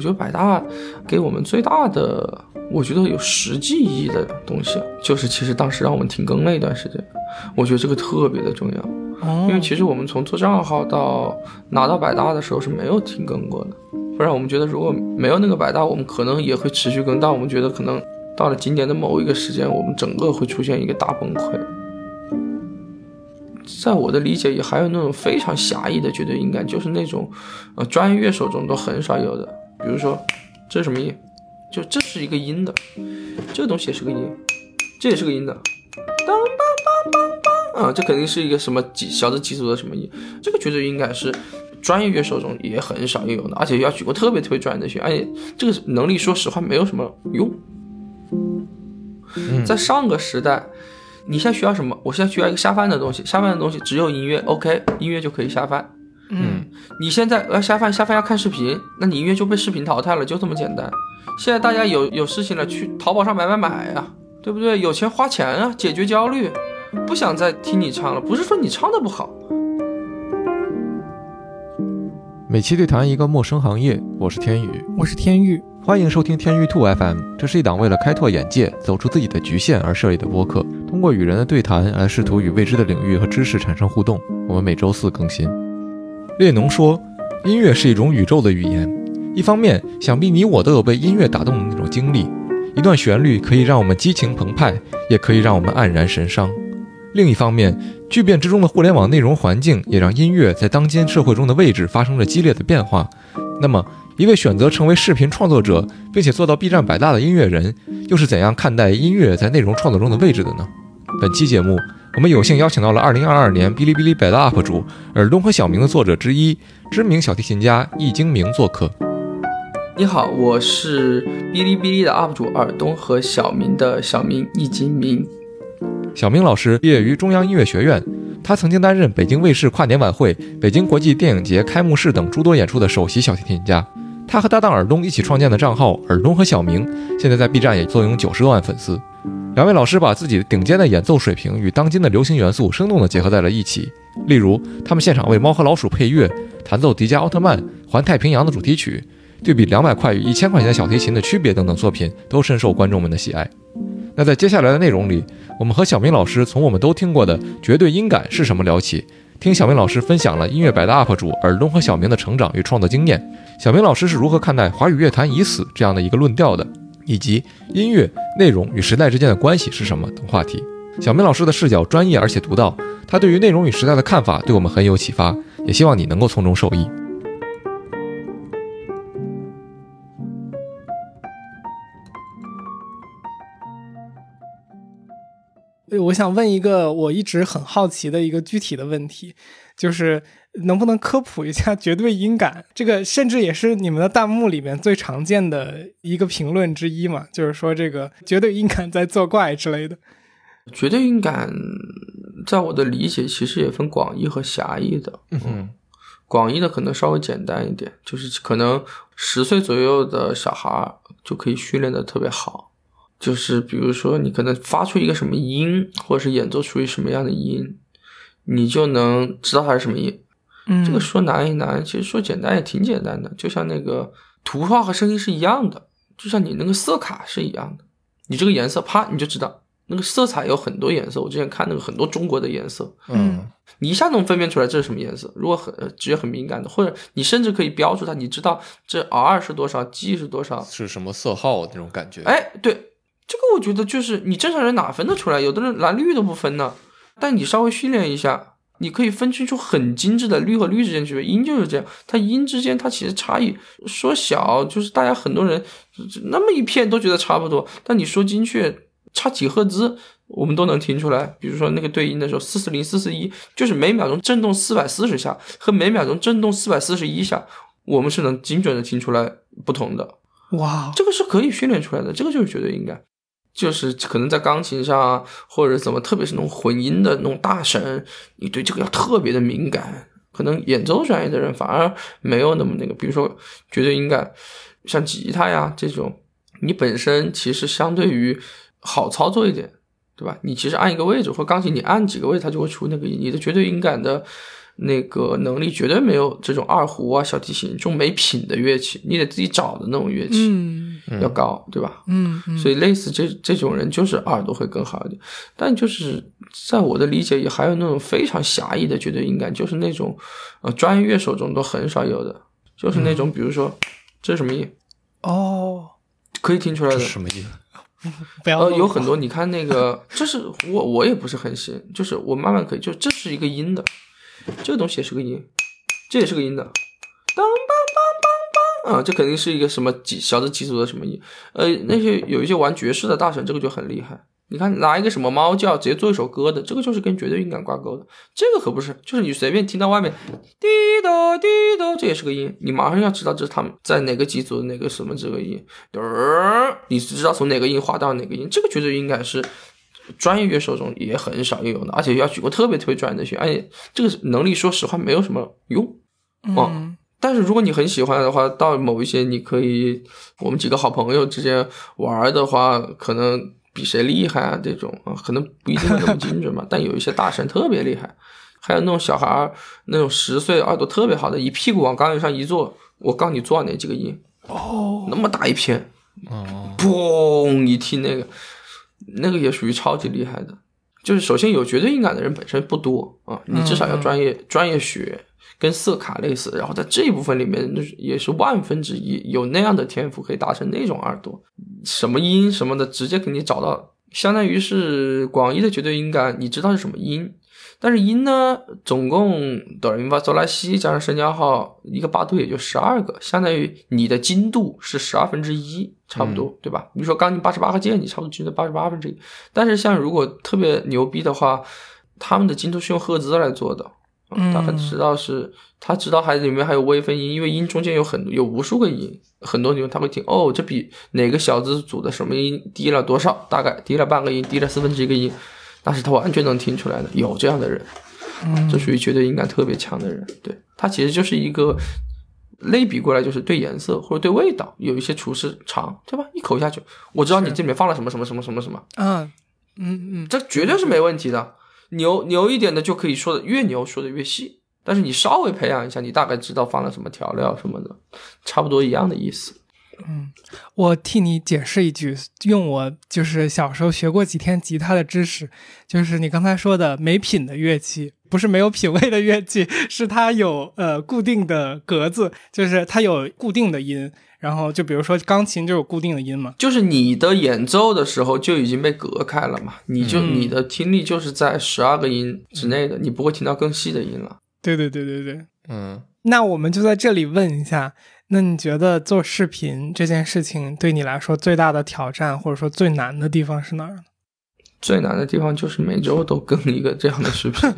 我觉得百大给我们最大的，我觉得有实际意义的东西，就是其实当时让我们停更了一段时间，我觉得这个特别的重要。哦因为其实我们从做账号到拿到百大的时候是没有停更过的，不然我们觉得如果没有那个百大，我们可能也会持续更，但我们觉得可能到了今年的某一个时间，我们整个会出现一个大崩溃。在我的理解，也还有那种非常狭义的绝对音感，就是那种呃专业乐手中都很少有的，比如说这是什么音？就这是一个音的，这个东西也是个音，这也是个音的，当当当当当啊，这肯定是一个什么几小的几组的什么音，这个绝对应该是专业乐手中也很少有的，而且要举过特别特别专业的学，而且这个能力说实话没有什么用。在上个时代，你现在需要什么？我现在需要一个下饭的东西，下饭的东西只有音乐，OK，音乐就可以下饭。嗯，你现在要下饭，下饭要看视频，那你音乐就被视频淘汰了，就这么简单。现在大家有有事情了，去淘宝上买买买呀、对不对？有钱花钱啊，解决焦虑，不想再听你唱了。不是说你唱的不好，每期对谈一个陌生行业，我是天宇，我是天宇，欢迎收听天宇兔 FM。这是一档为了开拓眼界、走出自己的局限而设立的播客，通过与人的对谈来试图与未知的领域和知识产生互动。我们每周四更新。列侬说，音乐是一种宇宙的语言。一方面，想必你我都有被音乐打动的那种经历，一段旋律可以让我们激情澎湃，也可以让我们黯然神伤。另一方面，巨变之中的互联网内容环境也让音乐在当今社会中的位置发生了激烈的变化。那么，一位选择成为视频创作者，并且做到 B 站百大的音乐人，又是怎样看待音乐在内容创作中的位置的呢？本期节目，我们有幸邀请到了2022年哔哩哔哩百大 UP 主耳东和小明的作者之一，知名小提琴家易精明做客。你好，我是哔哩哔哩的 UP 主尔东和小明的小明易精明。小明老师毕业于中央音乐学院，他曾经担任北京卫视跨年晚会、北京国际电影节开幕式等诸多演出的首席小提琴家。他和搭档尔东一起创建的账号“尔东和小明”，现在在 B 站也坐拥九十多万粉丝。两位老师把自己顶尖的演奏水平与当今的流行元素生动地结合在了一起。例如，他们现场为《猫和老鼠》配乐，弹奏迪迦奥特曼《环太平洋》的主题曲，对比两百块与一千块钱小提琴的区别等等作品，都深受观众们的喜爱。那在接下来的内容里，我们和小明老师从我们都听过的绝对音感是什么聊起，听小明老师分享了音乐百搭 UP 主耳东和小明的成长与创作经验。小明老师是如何看待华语乐坛已死这样的一个论调的，以及音乐内容与时代之间的关系是什么等话题。小明老师的视角专业而且独到，他对于内容与时代的看法对我们很有启发，也希望你能够从中受益。我想问一个我一直很好奇的一个具体的问题，就是能不能科普一下绝对音感？这个甚至也是你们的弹幕里面最常见的一个评论之一嘛，就是说这个绝对音感在作怪之类的。绝对音感，在我的理解其实也分广义和狭义的。嗯广义的可能稍微简单一点，就是可能十岁左右的小孩就可以训练的特别好。就是比如说，你可能发出一个什么音，或者是演奏出一什么样的音，你就能知道它是什么音。嗯，这个说难也难，其实说简单也挺简单的，就像那个图画和声音是一样的，就像你那个色卡是一样的，你这个颜色啪你就知道，那个色彩有很多颜色。我之前看那个很多中国的颜色，嗯你一下能分辨出来这是什么颜色。如果很呃直接很敏感的，或者你甚至可以标注它，你知道这 R 是多少，G 是多少。是什么色号那种感觉？哎，对，这个我觉得就是你正常人哪分得出来？有的人蓝绿都不分呢。但你稍微训练一下，你可以分清楚很精致的绿和绿之间区别。音就是这样，它音之间它其实差异说小，就是大家很多人那么一片都觉得差不多，但你说精确差几赫兹，我们都能听出来。比如说那个对音的时候，四四零、四四一，就是每秒钟震动四百四十下和每秒钟震动四百四十一下，我们是能精准的听出来不同的。哇，这个是可以训练出来的，这个就是绝对音感。就是可能在钢琴上啊，或者怎么，特别是那种混音的那种大神，你对这个要特别的敏感。可能演奏专业的人反而没有那么那个，比如说绝对音感，像吉他呀这种，你本身其实相对于好操作一点，对吧？你其实按一个位置，或钢琴你按几个位置，它就会出那个音。你的绝对音感的那个能力绝对没有这种二胡啊、小提琴这种没品的乐器，你得自己找的那种乐器、嗯要高，对吧？嗯嗯，所以类似这这种人，就是耳朵会更好一点。但就是在我的理解，也还有那种非常狭义的绝对音感，就是那种呃专业乐手中都很少有的，就是那种比如说这是什么音，哦，可以听出来的这是。什么意思？呃，不要漏有很多，你看那个，这是我我也不是很行，就是我慢慢可以，就这是一个音的，这个东西也是个音，这也是个音的，当当当当当。啊，这肯定是一个什么几小的几组的什么音，呃，那些有一些玩爵士的大神，这个就很厉害。你看拿一个什么猫叫，直接做一首歌的，这个就是跟绝对音感挂钩的。这个可不是，就是你随便听到外面滴答滴答，这也是个音，你马上要知道这是他们在哪个几组哪个什么这个音，嘚儿，你知道从哪个音滑到哪个音，这个绝对音感是专业乐手中也很少有的，而且要举过特别特别专业的学，而且这个能力说实话没有什么用。哦嗯但是如果你很喜欢的话，到某一些你可以，我们几个好朋友之间玩的话，可能比谁厉害啊，这种啊，可能不一定会那么精准嘛。但有一些大神特别厉害，还有那种小孩儿，那种十岁耳朵特别好的，一屁股往钢琴上一坐，我告诉你坐哪几个音，哦，那么大一片，哦，嘣一听那个，那个也属于超级厉害的。就是首先有绝对音感的人本身不多啊，你至少要专业、专业学，跟色卡类似，然后在这一部分里面，就是也是万分之一有那样的天赋可以达成那种耳朵，什么音什么的直接给你找到，相当于是广义的绝对音感，你知道是什么音。但是音呢，总共哆来咪发嗦拉西加上升降号一个八度也就十二个，相当于你的精度是十二分之一，差不多，对吧？比如说钢琴八十八个键，你差不多精度八十八分之一。但是像如果特别牛逼的话，他们的精度是用赫兹来做的，嗯他很知道是他知道还里面还有微分音，因为音中间有很多有无数个音，很多地方他会听哦，这比哪个小字组的什么音低了多少，大概低了半个音，低了四分之一个音，但是他完全能听出来的，有这样的人，这属于绝对音感特别强的人，对他其实就是一个。类比过来就是对颜色或者对味道有一些厨师尝，对吧？一口下去，我知道你这里面放了什么什么什么什么什么，嗯，嗯嗯，这绝对是没问题的。牛牛一点的就可以说的越牛，说的越细。但是你稍微培养一下，你大概知道放了什么调料什么的，差不多一样的意思。嗯我替你解释一句，用我就是小时候学过几天吉他的知识，就是你刚才说的没品的乐器，不是没有品位的乐器，是它有呃固定的格子，就是它有固定的音。然后就比如说钢琴就有固定的音嘛，就是你的演奏的时候就已经被隔开了嘛，你就、嗯你的听力就是在十二个音之内的，你不会听到更细的音了。对对对对对。嗯，那我们就在这里问一下，那你觉得做视频这件事情对你来说最大的挑战，或者说最难的地方是哪儿呢？最难的地方就是每周都更一个这样的视频，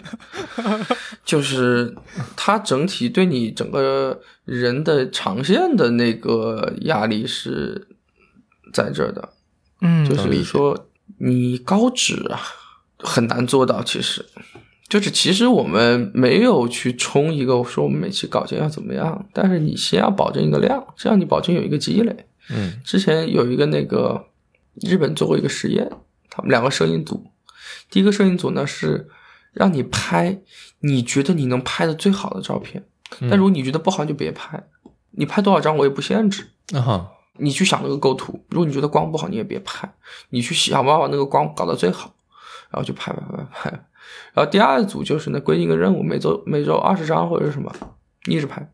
就是它整体对你整个人的长线的那个压力是在这儿的，嗯，就是说你高脂啊很难做到，其实。就是其实我们没有去冲一个说我们每期稿件要怎么样，但是你先要保证一个量，这样你保证有一个积累。嗯之前有一个那个日本做过一个实验，他们两个摄影组，第一个摄影组呢是让你拍你觉得你能拍的最好的照片，但如果你觉得不好你就别拍，你拍多少张我也不限制，啊哈，你去想那个构图，如果你觉得光不好你也别拍，你去想办法把那个光搞到最好，然后就拍拍拍拍。然后第二组就是呢规定一个任务，每周每周二十张或者是什么，一直拍。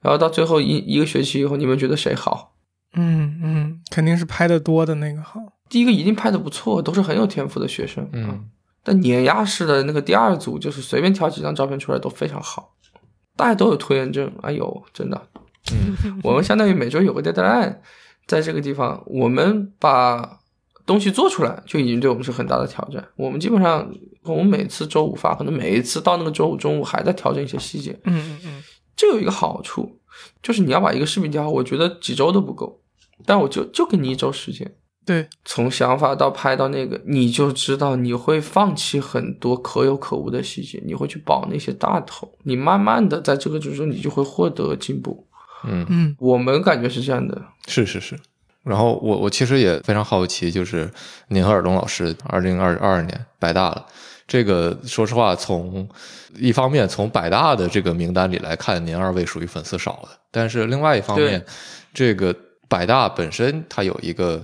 然后到最后一一个学期以后，你们觉得谁好？嗯嗯，肯定是拍的多的那个好。第一个一定拍的不错，都是很有天赋的学生。啊嗯，但碾压式的那个第二组，就是随便挑几张照片出来都非常好，大家都有拖延症。哎呦，真的，嗯，我们相当于每周有个 deadline，在这个地方，我们把东西做出来，就已经对我们是很大的挑战。我们基本上，我们每次周五发，可能每一次到那个周五中午还在调整一些细节。嗯嗯嗯，这有一个好处，就是你要把一个视频调好，我觉得几周都不够，但我就就给你一周时间。对，从想法到拍到那个，你就知道你会放弃很多可有可无的细节，你会去保那些大头。你慢慢的在这个之中，你就会获得进步。嗯，嗯我们感觉是这样的。是是是。然后我我其实也非常好奇，就是您和尔东老师二零二二年百大了，这个说实话，从一方面从百大的这个名单里来看，您二位属于粉丝少的，但是另外一方面，这个百大本身它有一个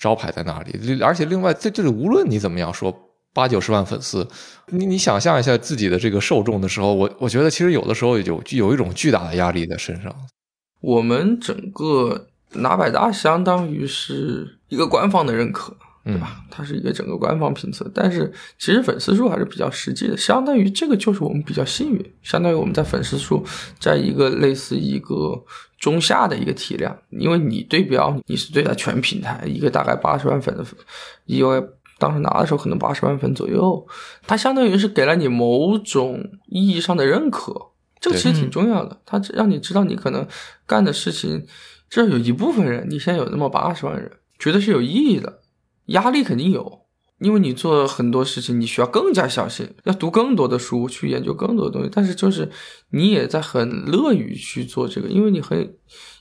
招牌在那里，而且另外在这里无论你怎么样说。八九十万粉丝，你你想象一下自己的这个受众的时候，我我觉得其实有的时候有有一种巨大的压力在身上。我们整个拿百大相当于是一个官方的认可，对吧？它是一个整个官方评测，但是其实粉丝数还是比较实际的，相当于这个就是我们比较幸运，相当于我们在粉丝数在一个类似一个中下的一个体量，因为你对标你是对待全平台，一个大概八十万粉的粉，因为。当时拿的时候可能八十万粉左右，它相当于是给了你某种意义上的认可，这个其实挺重要的。它让你知道你可能干的事情，至少有一部分人，你现在有那么八十万人，觉得是有意义的。压力肯定有，因为你做很多事情，你需要更加小心，要读更多的书，去研究更多的东西。但是就是你也在很乐于去做这个，因为你很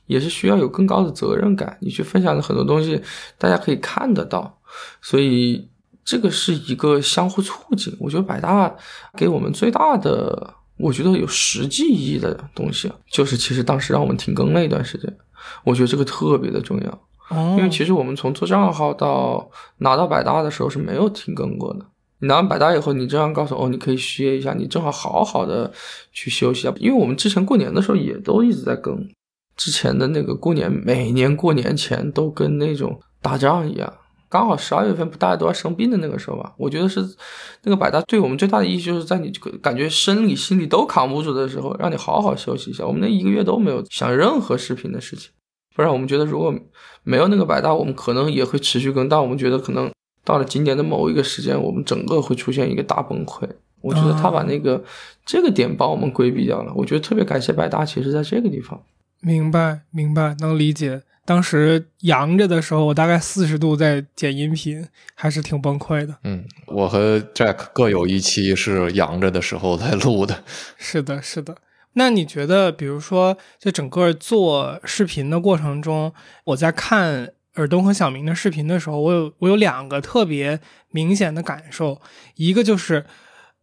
也是需要有更高的责任感，你去分享的很多东西，大家可以看得到。所以这个是一个相互促进，我觉得百大给我们最大的，我觉得有实际意义的东西，就是其实当时让我们停更那一段时间，我觉得这个特别的重要。因为其实我们从做账号到拿到百大的时候是没有停更过的。你拿完百大以后，你这样告诉我，哦，你可以歇一下，你正好好好的去休息啊。因为我们之前过年的时候也都一直在更，之前的那个过年，每年过年前都跟那种打仗一样。刚好十二月份不大家都要生病的那个时候吧，我觉得是那个百大对我们最大的意义，就是在你这个感觉生理心理都扛不住的时候，让你好好休息一下。我们那一个月都没有想任何视频的事情，不然我们觉得如果没有那个百大，我们可能也会持续更，但我们觉得可能到了今年的某一个时间，我们整个会出现一个大崩溃。我觉得他把那个这个点帮我们规避掉了，我觉得特别感谢百大，其实在这个地方。明白，明白，能理解。当时阳着的时候，我大概四十度在剪音频，还是挺崩溃的。嗯，我和 Jack 各有一期是阳着的时候在录的。是的，是的。那你觉得，比如说，在整个做视频的过程中，我在看尔东和小明的视频的时候，我有我有两个特别明显的感受，一个就是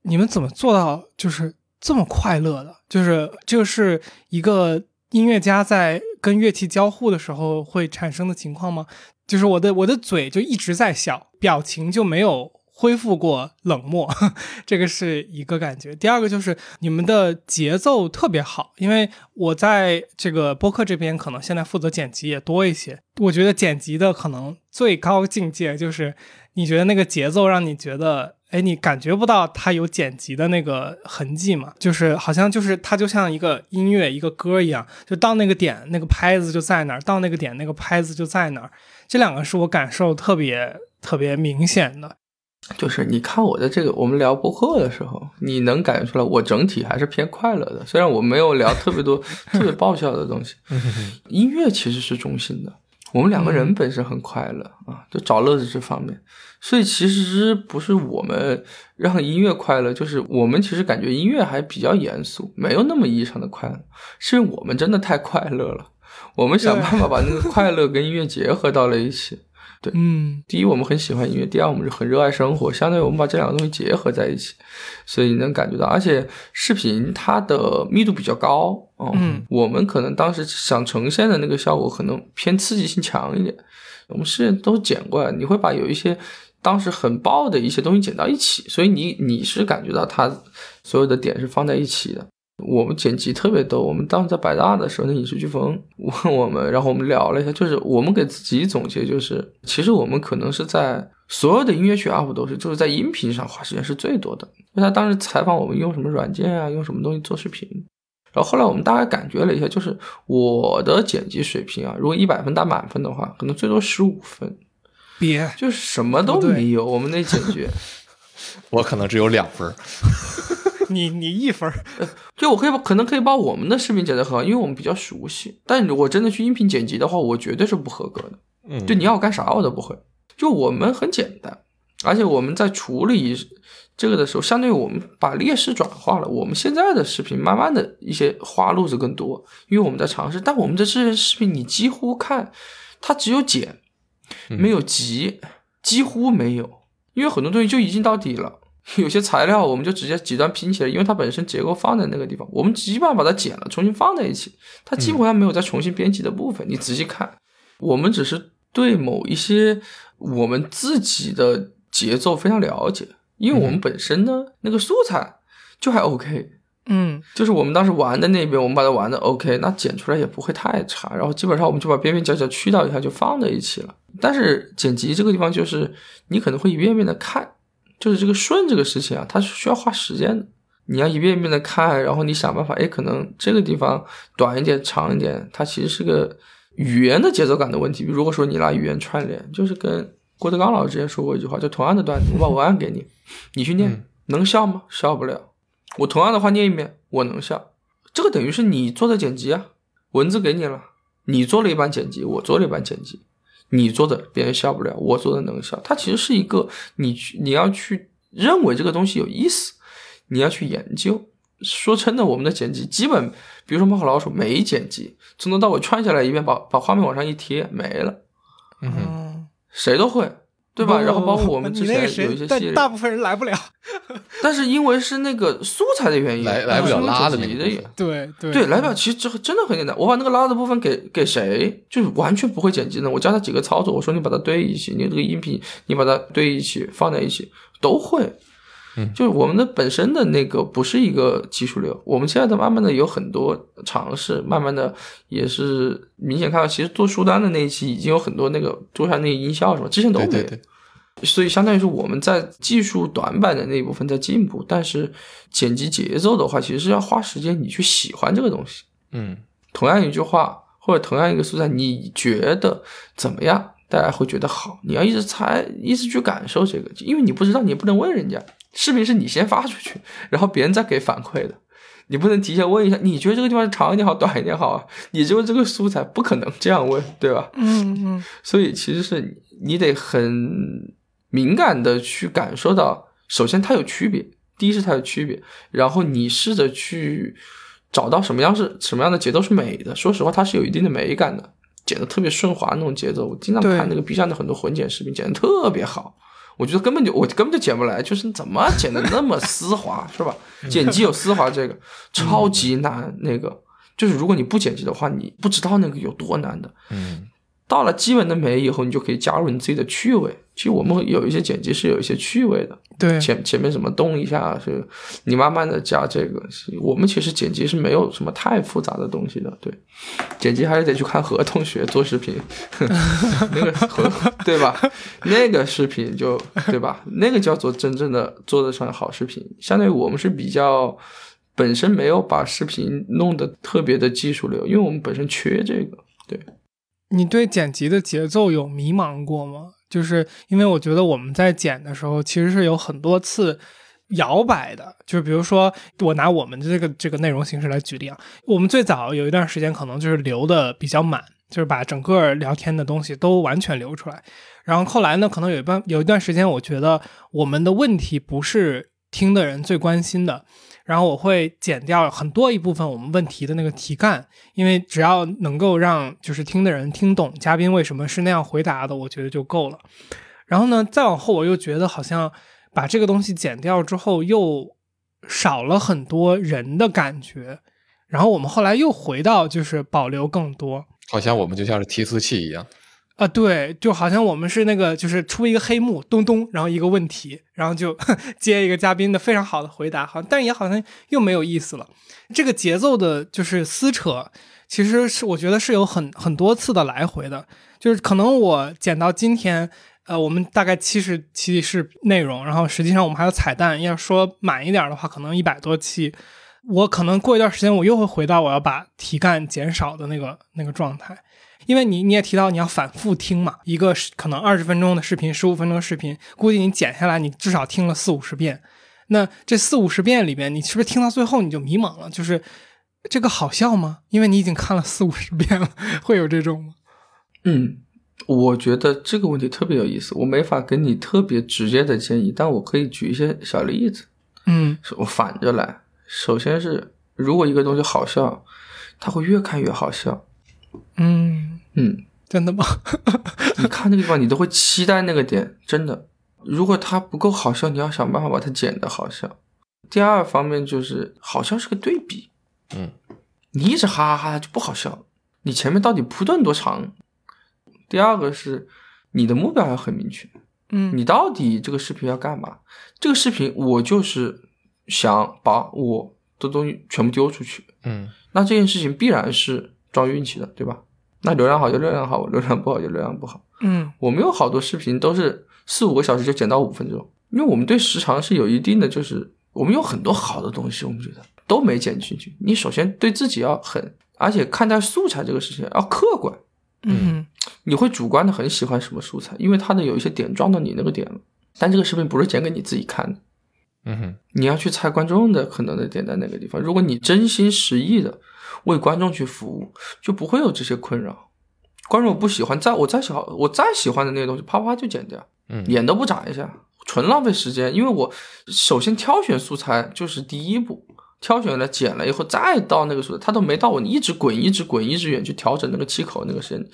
你们怎么做到就是这么快乐的？就是这是一个。音乐家在跟乐器交互的时候会产生的情况吗？就是我的我的嘴就一直在笑，表情就没有恢复过冷漠，这个是一个感觉。第二个就是你们的节奏特别好，因为我在这个播客这边可能现在负责剪辑也多一些，我觉得剪辑的可能最高境界就是你觉得那个节奏让你觉得。哎，你感觉不到它有剪辑的那个痕迹嘛？就是好像就是它就像一个音乐一个歌一样，就到那个点那个拍子就在那儿，到那个点那个拍子就在那儿。这两个是我感受特别特别明显的。就是你看我的这个，我们聊播客的时候，你能感觉出来我整体还是偏快乐的，虽然我没有聊特别多 特别爆笑的东西。音乐其实是中心的，我们两个人本身很快乐啊，就找乐子这方面。所以其实不是我们让音乐快乐，就是我们其实感觉音乐还比较严肃，没有那么意义上的快乐，是因为我们真的太快乐了，我们想办法把那个快乐跟音乐结合到了一起。对，嗯，第一我们很喜欢音乐，第二我们是很热爱生活，相当于我们把这两个东西结合在一起，所以你能感觉到，而且视频它的密度比较高，嗯，我们可能当时想呈现的那个效果可能偏刺激性强一点，我们是都剪过来，你会把有一些。当时很爆的一些东西剪到一起，所以你你是感觉到它所有的点是放在一起的。我们剪辑特别逗，我们当时在百大的时候，那影视飓风问我们，然后我们聊了一下，就是我们给自己总结，就是其实我们可能是在所有的音乐剧 UP 都是，就是在音频上花时间是最多的。因为他当时采访我们用什么软件啊，用什么东西做视频，然后后来我们大概感觉了一下，就是我的剪辑水平啊，如果一百分打满分的话，可能最多十五分。别，就是什么都没有。我们那解决，我可能只有两分 你你一分就我可以把可能可以把我们的视频剪得很好，因为我们比较熟悉。但如果真的去音频剪辑的话，我绝对是不合格的。嗯，就你要我干啥我都不会。就我们很简单，而且我们在处理这个的时候，相对于我们把劣势转化了。我们现在的视频慢慢的一些花路子更多，因为我们在尝试。但我们的这些视频，你几乎看它只有剪。没有急，几乎没有，因为很多东西就已经到底了，有些材料我们就直接几段拼起来，因为它本身结构放在那个地方，我们基本上把它剪了，重新放在一起，它基本上没有再重新编辑的部分。你仔细看，我们只是对某一些我们自己的节奏非常了解，因为我们本身呢那个素材就还 OK，嗯就是我们当时玩的那边，我们把它玩的 OK，那剪出来也不会太差。然后基本上我们就把边边角角去掉一下，就放在一起了。但是剪辑这个地方，就是你可能会一遍遍的看，就是这个顺这个事情啊，它是需要花时间的。你要一遍一遍的看，然后你想办法，哎，可能这个地方短一点、长一点，它其实是个语言的节奏感的问题。如果说你拿语言串联，就是跟郭德纲老师之前说过一句话，就同样的段子，我把文案给你，你去念，嗯能笑吗？笑不了。我同样的话念一遍，我能笑。这个等于是你做的剪辑啊，文字给你了，你做了一版剪辑，我做了一版剪辑，你做的别人笑不了，我做的能笑。它其实是一个你去你要去认为这个东西有意思，你要去研究。说真的，我们的剪辑基本，比如说《猫和老鼠》没剪辑，从头到尾串下来一遍，把把画面往上一贴没了，嗯谁都会，对吧？然后包括我们之前有一些系列，但大部分人来不了。但是因为是那个素材的原因，来来不了拉的那个部分对对对，来不了，其实这真的很简单。我把那个拉的部分给给谁，就是完全不会剪辑的，我教他几个操作，我说你把它堆一起，你这个音频你把它堆一起，放在一起都会。嗯就是我们的本身的那个不是一个技术流，我们现在的慢慢的有很多尝试，慢慢的也是明显看到，其实做书单的那一期已经有很多那个做上那个音效什么，之前都没有。对对对，所以相当于是我们在技术短板的那一部分在进步，但是剪辑节奏的话，其实是要花时间你去喜欢这个东西。嗯同样一句话或者同样一个素材，你觉得怎么样？大家会觉得好，你要一直猜，一直去感受这个，因为你不知道，你也不能问人家。视频是你先发出去，然后别人再给反馈的，你不能提前问一下，你觉得这个地方长一点好，短一点好啊？你就这个素材不可能这样问，对吧？嗯嗯所以其实是你你得很敏感的去感受到，首先它有区别，第一是它有区别，然后你试着去找到什么样是什么样的节奏是美的。说实话，它是有一定的美感的，剪得特别顺滑那种节奏。我经常看那个 B 站的很多混剪视频，剪得特别好。我觉得根本就我根本就剪不来，就是怎么剪的那么丝滑，是吧？剪辑有丝滑这个超级难，那个就是如果你不剪辑的话，你不知道那个有多难的。嗯到了基本的美以后，你就可以加入你自己的趣味。其实我们有一些剪辑是有一些趣味的，对，前前面什么动一下，是你慢慢的加这个。是我们其实剪辑是没有什么太复杂的东西的，对，剪辑还是得去看何同学做视频，那个何对吧？那个视频就对吧？那个叫做真正的做得上好视频。相当于我们是比较本身没有把视频弄得特别的技术流，因为我们本身缺这个。对，你对剪辑的节奏有迷茫过吗？就是因为我觉得我们在剪的时候，其实是有很多次摇摆的。就是比如说，我拿我们这个这个内容形式来举例啊，我们最早有一段时间可能就是留的比较满，就是把整个聊天的东西都完全留出来。然后后来呢，可能有一段有一段时间，我觉得我们的问题不是听的人最关心的。然后我会剪掉很多一部分我们问题的那个题干，因为只要能够让就是听的人听懂嘉宾为什么是那样回答的，我觉得就够了。然后呢，再往后我又觉得好像把这个东西剪掉之后，又少了很多人的感觉。然后我们后来又回到就是保留更多好像我们就像是提词器一样。啊，对，就好像我们是那个就是出一个黑幕，咚咚，然后一个问题，然后就 接一个嘉宾的非常好的回答，好，但也好像又没有意思了。这个节奏的就是撕扯，其实是我觉得是有很很多次的来回的，就是可能我剪到今天，呃，我们大概七十期是内容，然后实际上我们还有彩蛋，要说满一点的话，可能一百多期。我可能过一段时间，我又会回到我要把题干减少的那个那个状态。因为你你也提到你要反复听嘛，一个可能二十分钟的视频、十五分钟的视频，估计你剪下来你至少听了四五十遍。那这四五十遍里边，你是不是听到最后你就迷茫了？就是这个好笑吗？因为你已经看了四五十 遍了，会有这种吗？嗯，我觉得这个问题特别有意思，我没法给你特别直接的建议，但我可以举一些小例子。嗯我反着来，首先是如果一个东西好笑，它会越看越好笑。嗯，嗯，真的吗？你看那个地方，你都会期待那个点，真的。如果它不够好笑，你要想办法把它剪的好笑。第二方面就是好笑是个对比，嗯，你一直哈哈哈就不好笑，你前面到底铺垫多长？第二个是你的目标要很明确，嗯你到底这个视频要干嘛？这个视频我就是想把我的东西全部丢出去，嗯那这件事情必然是撞运气的，对吧？那流量好就流量好，流量不好就流量不好。嗯我们有好多视频都是四五个小时就剪到五分钟，因为我们对时长是有一定的，就是我们有很多好的东西，我们觉得都没剪进去。你首先对自己要狠，而且看待素材这个事情要客观。嗯你会主观的很喜欢什么素材，因为它的有一些点撞到你那个点了。但这个视频不是剪给你自己看的，嗯哼，你要去猜观众的可能的点在哪个地方。如果你真心实意的为观众去服务，就不会有这些困扰。观众不喜欢，再我再喜欢我再喜欢的那些东西，啪啪就剪掉，嗯眼都不眨一下，纯浪费时间。因为我首先挑选素材就是第一步，挑选了剪了以后再到那个素材，它都没到我，你一直滚，一直滚，一直远去调整那个气口那个声。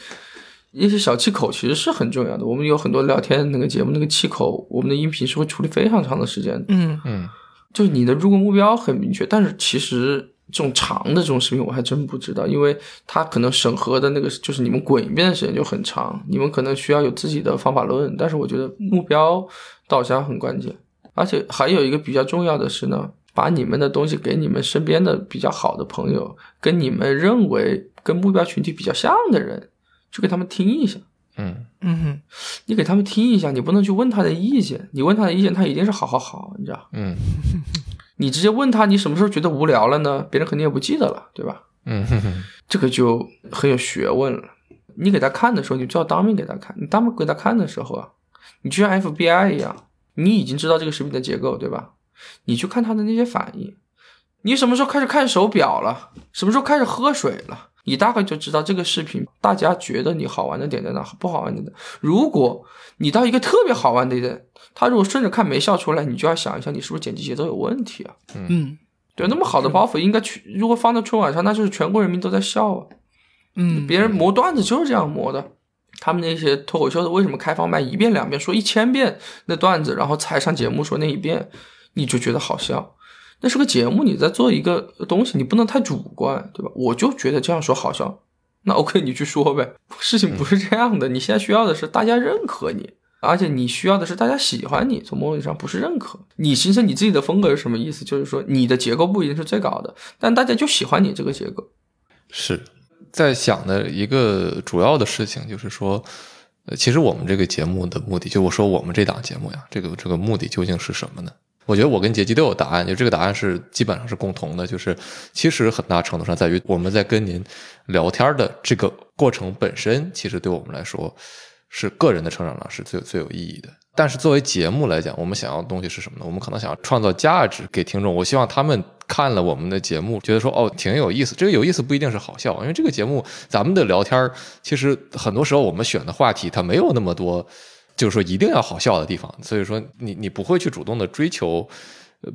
一些小气口其实是很重要的。我们有很多聊天那个节目，那个气口，我们的音频是会处理非常长的时间的。嗯嗯就是你的入构目标很明确，但是其实这种长的这种视频我还真不知道，因为它可能审核的那个就是你们滚一遍的时间就很长，你们可能需要有自己的方法论，但是我觉得目标导向很关键，而且还有一个比较重要的是呢，把你们的东西给你们身边的比较好的朋友，跟你们认为跟目标群体比较像的人，去给他们听一下。嗯嗯你给他们听一下，你不能去问他的意见，你问他的意见，他一定是好好好，你知道。嗯你直接问他你什么时候觉得无聊了呢？别人肯定也不记得了，对吧？嗯哼哼这个就很有学问了。你给他看的时候，你就要当面给他看。你当面给他看的时候啊，你就像 FBI 一样，你已经知道这个食品的结构，对吧？你去看他的那些反应。你什么时候开始看手表了？什么时候开始喝水了？你大概就知道这个视频大家觉得你好玩的点在哪，不好玩的点。如果你到一个特别好玩的点，他如果顺着看没笑出来，你就要想一下，你是不是剪辑节奏有问题啊？嗯对，那么好的包袱应该去，如果放到春晚上，那就是全国人民都在笑啊。嗯别人磨段子就是这样磨的。他们那些脱口秀的为什么开放麦一遍两遍说一千遍那段子，然后才上节目说那一遍，你就觉得好笑？那是个节目，你在做一个东西，你不能太主观，对吧？我就觉得这样说好笑，那 OK，你去说呗。事情不是这样的，你现在需要的是大家认可你，而且你需要的是大家喜欢你。从某种意义上不是认可，你形成你自己的风格是什么意思？就是说你的结构不一定是最高的，但大家就喜欢你这个结构。是在想的一个主要的事情，就是说，呃，其实我们这个节目的目的，就我说我们这档节目呀，这个这个目的究竟是什么呢？我觉得我跟杰基都有答案，就这个答案是基本上是共同的，就是其实很大程度上在于我们在跟您聊天的这个过程本身，其实对我们来说是个人的成长上是最最有意义的。但是作为节目来讲，我们想要的东西是什么呢？我们可能想要创造价值给听众。我希望他们看了我们的节目，觉得说哦挺有意思。这个有意思不一定是好笑，因为这个节目咱们的聊天其实很多时候我们选的话题它没有那么多，就是说一定要好笑的地方。所以说你你不会去主动的追求。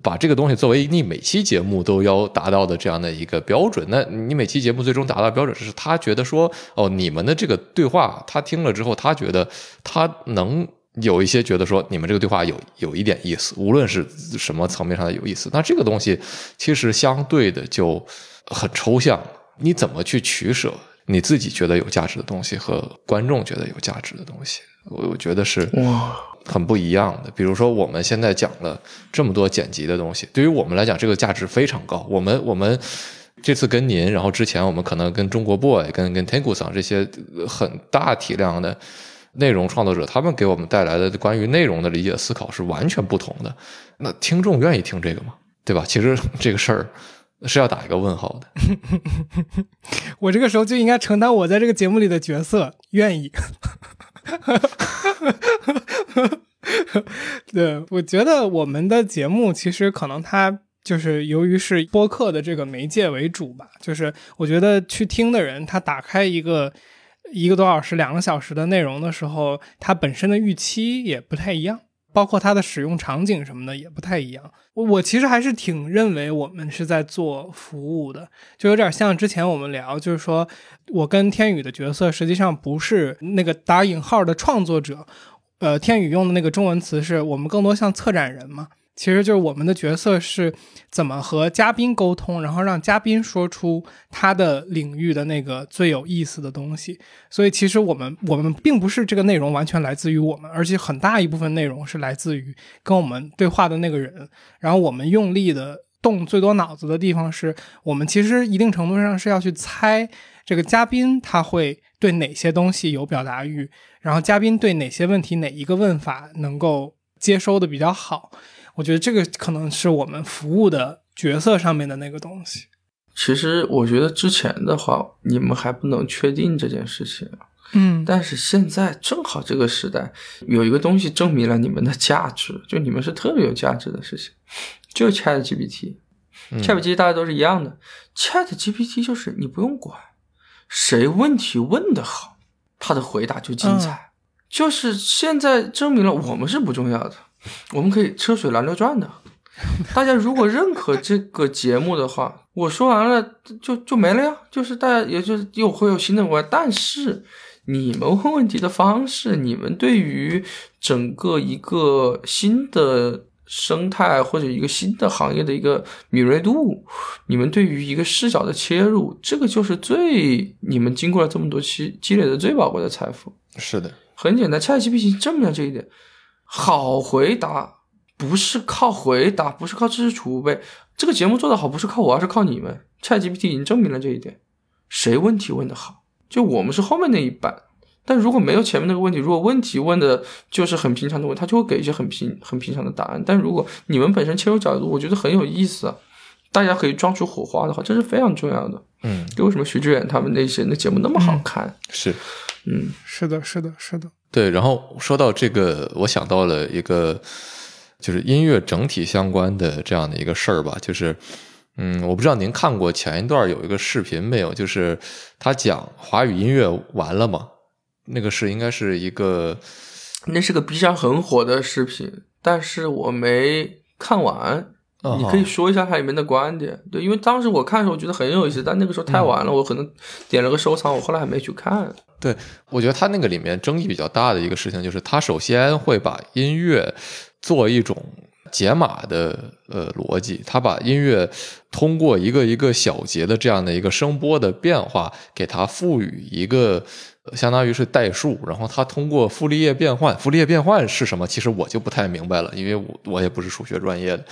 把这个东西作为你每期节目都要达到的这样的一个标准，那你每期节目最终达到标准是他觉得说，哦，你们的这个对话，他听了之后，他觉得他能有一些觉得说，你们这个对话有有一点意思，无论是什么层面上的有意思，那这个东西其实相对的就很抽象，你怎么去取舍你自己觉得有价值的东西和观众觉得有价值的东西？我我觉得是哇，很不一样的。比如说，我们现在讲了这么多剪辑的东西，对于我们来讲，这个价值非常高。我们我们这次跟您，然后之前我们可能跟中国 boy、跟跟 Tango 桑这些呃很大体量的内容创作者，他们给我们带来的关于内容的理解思考是完全不同的。那听众愿意听这个吗？对吧？其实这个事儿是要打一个问号的。我这个时候就应该承担我在这个节目里的角色，愿意。对，我觉得我们的节目其实可能它就是由于是播客的这个媒介为主吧，就是我觉得去听的人，他打开一个一个多小时、两个小时的内容的时候，他本身的预期也不太一样。包括它的使用场景什么的也不太一样。我我其实还是挺认为我们是在做服务的，就有点像之前我们聊，就是说我跟天宇的角色实际上不是那个打引号的创作者，呃，天宇用的那个中文词是我们更多像策展人嘛，其实就是我们的角色是怎么和嘉宾沟通，然后让嘉宾说出他的领域的那个最有意思的东西。所以其实我们我们并不是这个内容完全来自于我们，而且很大一部分内容是来自于跟我们对话的那个人。然后我们用力的动最多脑子的地方是我们其实一定程度上是要去猜这个嘉宾他会对哪些东西有表达欲。然后嘉宾对哪些问题哪一个问法能够接收的比较好？我觉得这个可能是我们服务的角色上面的那个东西。其实我觉得之前的话，你们还不能确定这件事情。嗯，但是现在正好这个时代有一个东西证明了你们的价值，就你们是特别有价值的事情，就是 Chat GPT。Chat GPT 大家都是一样的，Chat GPT 就是你不用管谁问题问得好。他的回答就精彩，就是现在证明了我们是不重要的，我们可以车水马龙转的。大家如果认可这个节目的话，我说完了就就没了呀。就是大家也就又会有新的问，但是你们问问题的方式，你们对于整个一个新的。生态或者一个新的行业的一个敏锐度，你们对于一个视角的切入，这个就是最你们经过了这么多期积累的最宝贵的财富。是的，很简单，ChatGPT 证明了这一点。好回答不是靠回答，不是靠知识储备，这个节目做得好不是靠我，而是靠你们。ChatGPT 已经证明了这一点。谁问题问得好，就我们是后面那一半。但如果没有前面那个问题，如果问题问的就是很平常的问，他就会给一些很平很平常的答案。但如果你们本身切入角度，我觉得很有意思，大家可以撞出火花的话，这是非常重要的。嗯，为什么徐志远他们那些那节目那么好看？是，嗯，是的，是的，是的。对，然后说到这个，我想到了一个，就是音乐整体相关的这样的一个事儿吧，就是，嗯，我不知道您看过前一段有一个视频没有？就是他讲华语音乐完了吗？那个是应该是一个，那是个 B 站很火的视频，但是我没看完。你可以说一下它里面的观点，对，因为当时我看的时候觉得很有意思，但那个时候太晚了，我可能点了个收藏，我后来还没去看。对，我觉得他那个里面争议比较大的一个事情就是，他首先会把音乐做一种解码的呃逻辑，他把音乐通过一个一个小节的这样的一个声波的变化，给它赋予一个。相当于是代数，然后它通过傅立叶变换，傅立叶变换是什么？其实我就不太明白了，因为我我也不是数学专业的。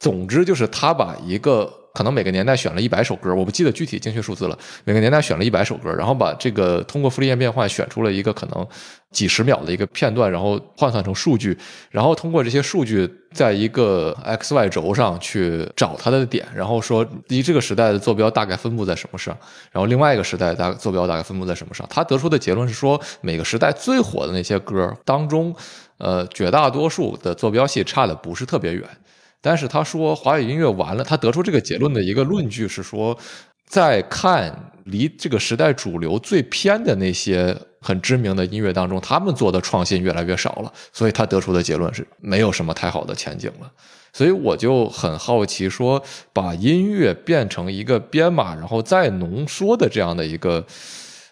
总之就是他把一个。可能每个年代选了一百首歌，我不记得具体精确数字了。每个年代选了一百首歌，然后把这个通过傅立叶变换选出了一个可能几十秒的一个片段，然后换算成数据，然后通过这些数据，在一个 x y 轴上去找它的点，然后说离这个时代的坐标大概分布在什么上，然后另外一个时代大坐标大概分布在什么上。他得出的结论是说，每个时代最火的那些歌当中，呃，绝大多数的坐标系差的不是特别远。但是他说华语音乐完了，他得出这个结论的一个论据是说，在看离这个时代主流最偏的那些很知名的音乐当中，他们做的创新越来越少了，所以他得出的结论是没有什么太好的前景了。所以我就很好奇，说把音乐变成一个编码，然后再浓缩的这样的一个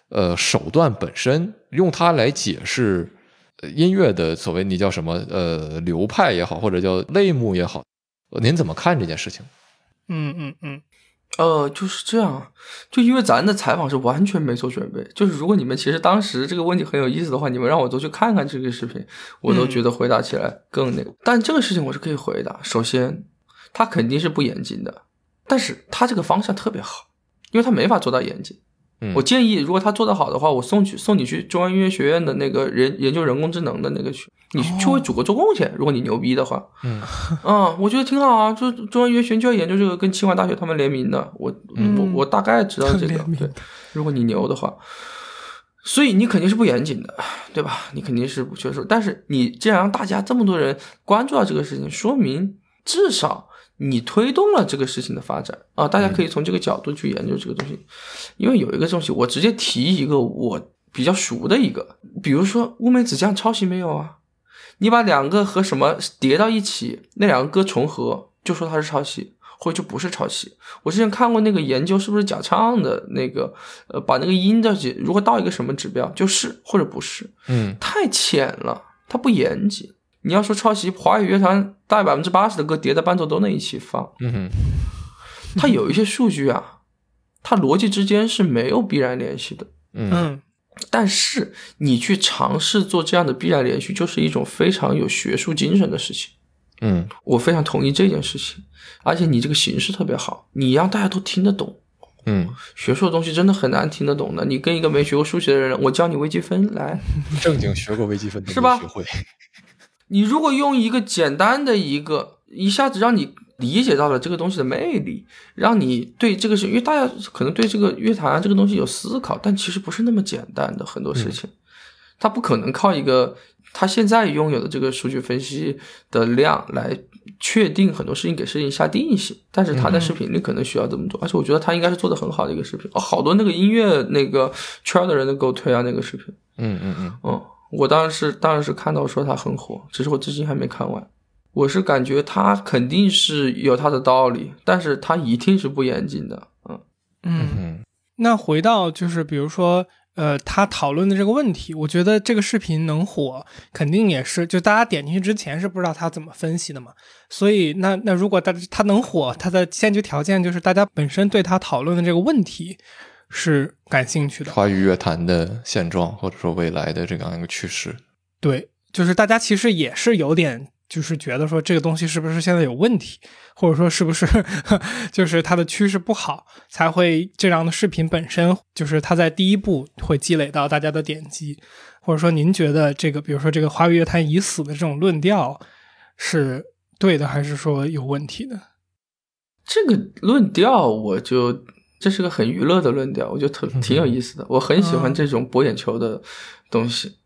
呃手段本身，用它来解释音乐的所谓你叫什么呃流派也好，或者叫类目也好。您怎么看这件事情？嗯嗯嗯，呃，就是这样，就因为咱的采访是完全没做准备，就是如果你们其实当时这个问题很有意思的话，你们让我都去看看这个视频，我都觉得回答起来更那个。但这个事情我是可以回答。首先，他肯定是不严谨的，但是他这个方向特别好，因为他没法做到严谨。我建议，如果他做得好的话，我送去送你去中央音乐学院的那个人研究人工智能的那个去，你去为祖国做贡献。如果你牛逼的话，嗯，啊，我觉得挺好啊。就中央音乐学院就要研究这个，跟清华大学他们联名的。我我我大概知道这个。对，如果你牛的话，所以你肯定是不严谨的，对吧？你肯定是不学术。但是你既然让大家这么多人关注到这个事情，说明至少。你推动了这个事情的发展啊，大家可以从这个角度去研究这个东西，因为有一个东西，我直接提一个我比较熟的一个，比如说乌梅子酱抄袭没有啊？你把两个和什么叠到一起，那两个歌重合，就说它是抄袭，或者就不是抄袭。我之前看过那个研究，是不是假唱的那个，呃，把那个音的如果到一个什么指标，就是或者不是，嗯，太浅了。它不严谨。你要说抄袭，华语乐坛大概百分之八十的歌叠在伴奏都能一起放。嗯哼，它有一些数据啊，它逻辑之间是没有必然联系的。嗯嗯但是你去尝试做这样的必然连续，就是一种非常有学术精神的事情。嗯我非常同意这件事情，而且你这个形式特别好，你让大家都听得懂。嗯，学术的东西真的很难听得懂的。你跟一个没学过数学的人，我教你微积分来，正经学过微积分的是吧学会。你如果用一个简单的一个，一下子让你理解到了这个东西的魅力，让你对这个是因为大家可能对这个乐坛这个东西有思考，但其实不是那么简单的很多事情，它不可能靠一个他现在拥有的这个数据分析的量来确定很多事情给事情下定性，但是他在视频里可能需要这么做，而且我觉得他应该是做的很好的一个视频，哦，好多那个音乐那个圈的人都给我推啊那个视频，嗯嗯嗯。嗯，我当时当然是看到说他很火，只是我至今还没看完。我是感觉他肯定是有他的道理，但是他一定是不严谨的。嗯，嗯。嗯那回到就是比如说，呃，他讨论的这个问题，我觉得这个视频能火，肯定也是就大家点进去之前是不知道他怎么分析的嘛。所以那那如果他他能火，他的先决条件就是大家本身对他讨论的这个问题是感兴趣的。华语乐坛的现状或者说未来的这样一个趋势。对，就是大家其实也是有点，就是觉得说这个东西是不是现在有问题，或者说是不是 就是它的趋势不好，才会这样的视频本身就是它在第一步会积累到大家的点击，或者说您觉得这个，比如说这个华语乐坛已死的这种论调是对的，还是说有问题的？这个论调我就这是个很娱乐的论调，我觉得特挺有意思的。我很喜欢这种博眼球的东西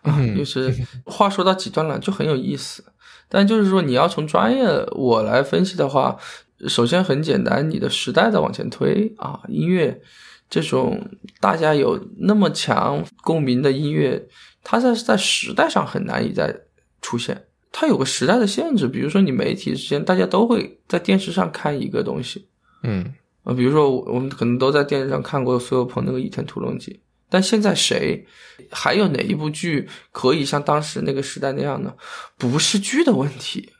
啊，嗯就是 话说到极端了就很有意思。但就是说你要从专业我来分析的话，首先很简单，你的时代在往前推啊，音乐这种大家有那么强共鸣的音乐，它在在时代上很难以再出现。它有个时代的限制，比如说你媒体之间，大家都会在电视上看一个东西，嗯啊，比如说我我们可能都在电视上看过苏有朋那个《倚天屠龙记》，但现在谁还有哪一部剧可以像当时那个时代那样呢？不是剧的问题，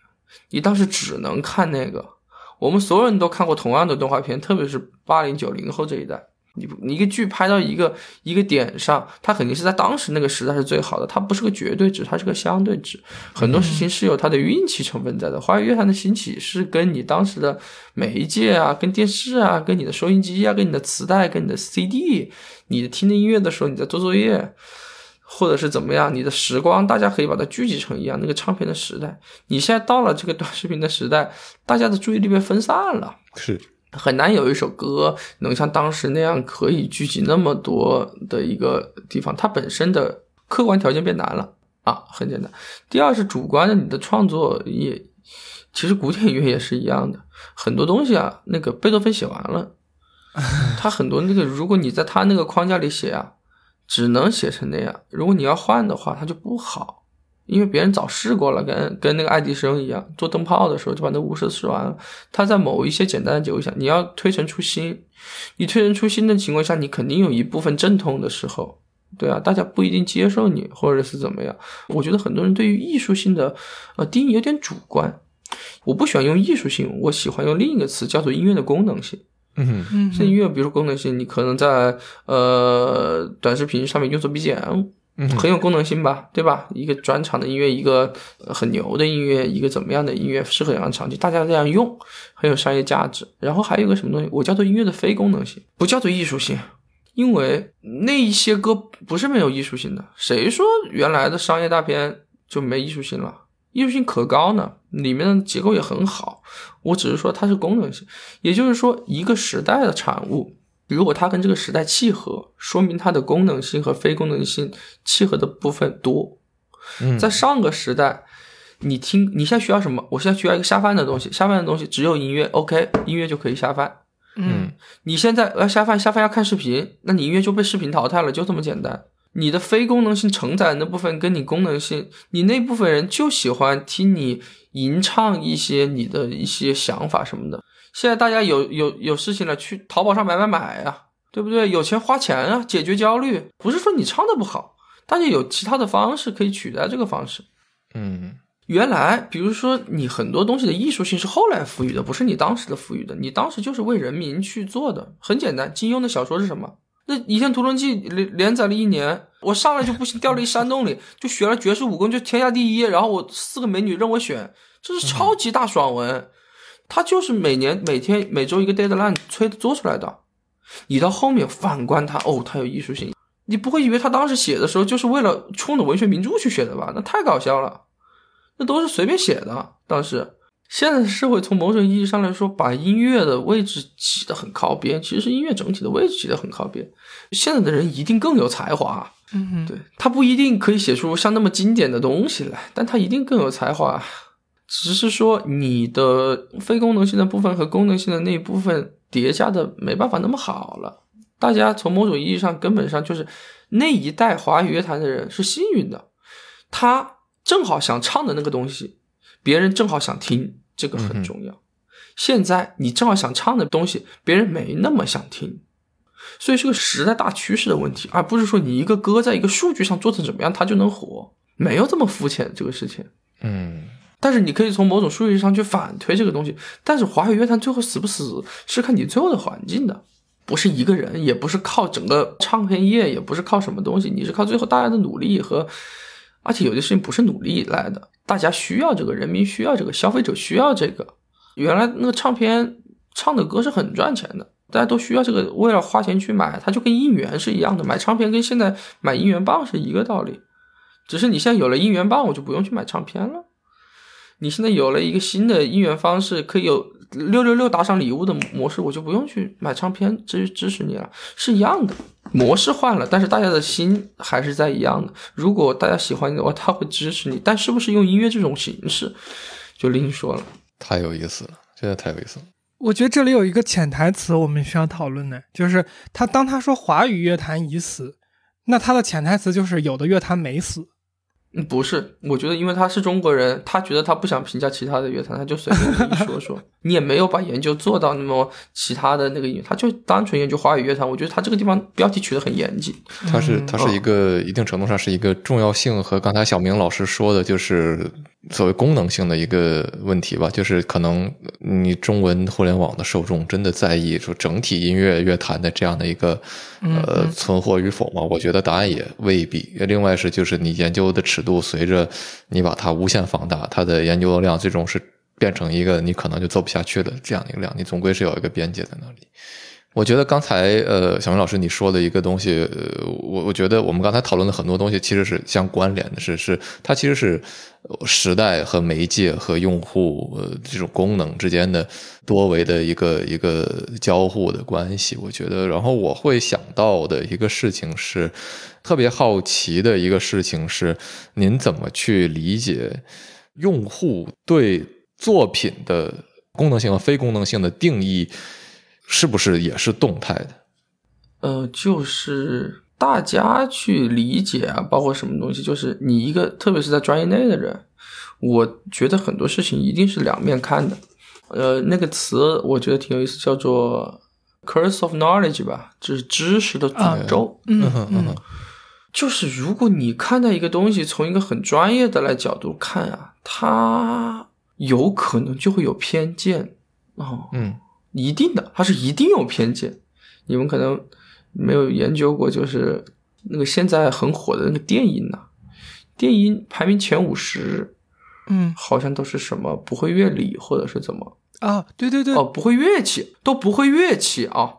你当时只能看那个。我们所有人都看过同样的动画片，特别是八零九零后这一代。你你一个剧拍到一个一个点上，它肯定是在当时那个时代是最好的，它不是个绝对值，它是个相对值。很多事情是有它的运气成分在的。华语乐坛的兴起是跟你当时的媒介啊、跟电视啊、跟你的收音机啊、跟你的磁带、跟你的 CD，你听着音乐的时候你在做作业，或者是怎么样，你的时光大家可以把它聚集成一样那个唱片的时代。你现在到了这个短视频的时代，大家的注意力被分散了。是很难有一首歌能像当时那样可以聚集那么多的一个地方，它本身的客观条件变难了啊，很简单。第二是主观的，你的创作也，其实古典音乐也是一样的，很多东西啊，那个贝多芬写完了，他很多那个，如果你在他那个框架里写啊，只能写成那样，如果你要换的话，他就不好。因为别人早试过了，跟跟那个爱迪生一样，做灯泡的时候就把那钨丝试完了。他在某一些简单的结构下，你要推陈出新，你推陈出新的情况下，你肯定有一部分阵痛的时候，对啊，大家不一定接受你，或者是怎么样。我觉得很多人对于艺术性的呃定义有点主观，我不喜欢用艺术性，我喜欢用另一个词叫做音乐的功能性。嗯这音乐，比如说功能性，你可能在呃短视频上面用作 BGM，嗯很有功能性吧，对吧？一个转场的音乐，一个呃很牛的音乐，一个怎么样的音乐适合怎样的场景，大家这样用，很有商业价值。然后还有一个什么东西，我叫做音乐的非功能性，不叫做艺术性，因为那一些歌不是没有艺术性的。谁说原来的商业大片就没艺术性了？艺术性可高呢，里面的结构也很好。我只是说它是功能性，也就是说一个时代的产物。如果它跟这个时代契合，说明它的功能性和非功能性契合的部分多。嗯在上个时代，你听你现在需要什么？我现在需要一个下饭的东西，下饭的东西只有音乐，OK，音乐就可以下饭。嗯你现在要下饭，下饭要看视频，那你音乐就被视频淘汰了，就这么简单。你的非功能性承载的那部分跟你功能性，你那部分人就喜欢听你吟唱一些你的一些想法什么的。现在大家有有有事情了，去淘宝上买买买呀、对不对？有钱花钱啊，解决焦虑。不是说你唱的不好，大家有其他的方式可以取代这个方式。嗯原来，比如说你很多东西的艺术性是后来赋予的，不是你当时的赋予的。你当时就是为人民去做的，很简单。金庸的小说是什么？那《倚天屠龙记》连连载了一年，我上来就不行，掉了一山洞里，就学了绝世武功，就天下第一。然后我四个美女任我选，这是超级大爽文。他就是每年每天每周一个 deadline 催做出来的。你到后面反观他，哦，他有艺术性，你不会以为他当时写的时候就是为了冲着文学名著去写的吧？那太搞笑了。那都是随便写的。当时，现在的社会从某种意义上来说，把音乐的位置挤得很靠边。其实是音乐整体的位置挤得很靠边。现在的人一定更有才华，嗯对他不一定可以写出像那么经典的东西来，但他一定更有才华。只是说你的非功能性的部分和功能性的那一部分叠加的没办法那么好了。大家从某种意义上根本上就是那一代华语乐坛的人是幸运的，他。正好想唱的那个东西，别人正好想听，这个很重要。现在你正好想唱的东西，别人没那么想听，所以是个时代大趋势的问题，而不是说你一个歌在一个数据上做成怎么样，它就能火，没有这么肤浅这个事情。嗯，但是你可以从某种数据上去反推这个东西。但是华语乐坛最后死不死，是看你最后的环境的，不是一个人，也不是靠整个唱片业，也不是靠什么东西，你是靠最后大家的努力和。而且有些事情不是努力来的，大家需要这个，人民需要这个，消费者需要这个。原来那个唱片唱的歌是很赚钱的，大家都需要这个，为了花钱去买，它就跟应援是一样的。买唱片跟现在买应援棒是一个道理，只是你现在有了应援棒，我就不用去买唱片了。你现在有了一个新的应援方式，可以有六六六打赏礼物的模式，我就不用去买唱片支支持你了，是一样的。模式换了，但是大家的心还是在一样的。如果大家喜欢你的话，他会支持你。但是不是用音乐这种形式，就另说了。太有意思了，真的太有意思了。我觉得这里有一个潜台词，我们需要讨论的，就是他当他说华语乐坛已死，那他的潜台词就是有的乐坛没死。嗯，不是，我觉得因为他是中国人，他觉得他不想评价其他的乐坛，他就随便说说。你也没有把研究做到那么其他的那个他就单纯研究华语乐坛。我觉得他这个地方标题取得很严谨。他是他是一个一定程度上是一个重要性和刚才小明老师说的，就是所谓功能性的一个问题吧。就是可能你中文互联网的受众真的在意说整体音乐乐坛的这样的一个呃存活与否吗？我觉得答案也未必。另外是就是你研究的尺度随着你把它无限放大，它的研究的量最终是。变成一个你可能就做不下去的这样的一个量，你总归是有一个边界在那里。我觉得刚才呃，小明老师你说的一个东西，呃，我我觉得我们刚才讨论的很多东西其实是相关联的，是是它其实是时代和媒介和用户呃这种功能之间的多维的一个一个交互的关系。我觉得，然后我会想到的一个事情是特别好奇的一个事情是，您怎么去理解用户对作品的功能性和非功能性的定义，是不是也是动态的？呃，就是大家去理解啊，包括什么东西，就是你一个，特别是在专业内的人，我觉得很多事情一定是两面看的。呃，那个词我觉得挺有意思，叫做 “curse of knowledge” 吧，就是知识的诅咒。嗯嗯，就是如果你看待一个东西，从一个很专业的来角度看啊，它。有可能就会有偏见，哦，嗯，一定的，它是一定有偏见。你们可能没有研究过，就是那个现在很火的那个电音呐，电音排名前五十，嗯，好像都是什么不会乐理或者是怎么啊？对对对，哦，不会乐器都不会乐器啊，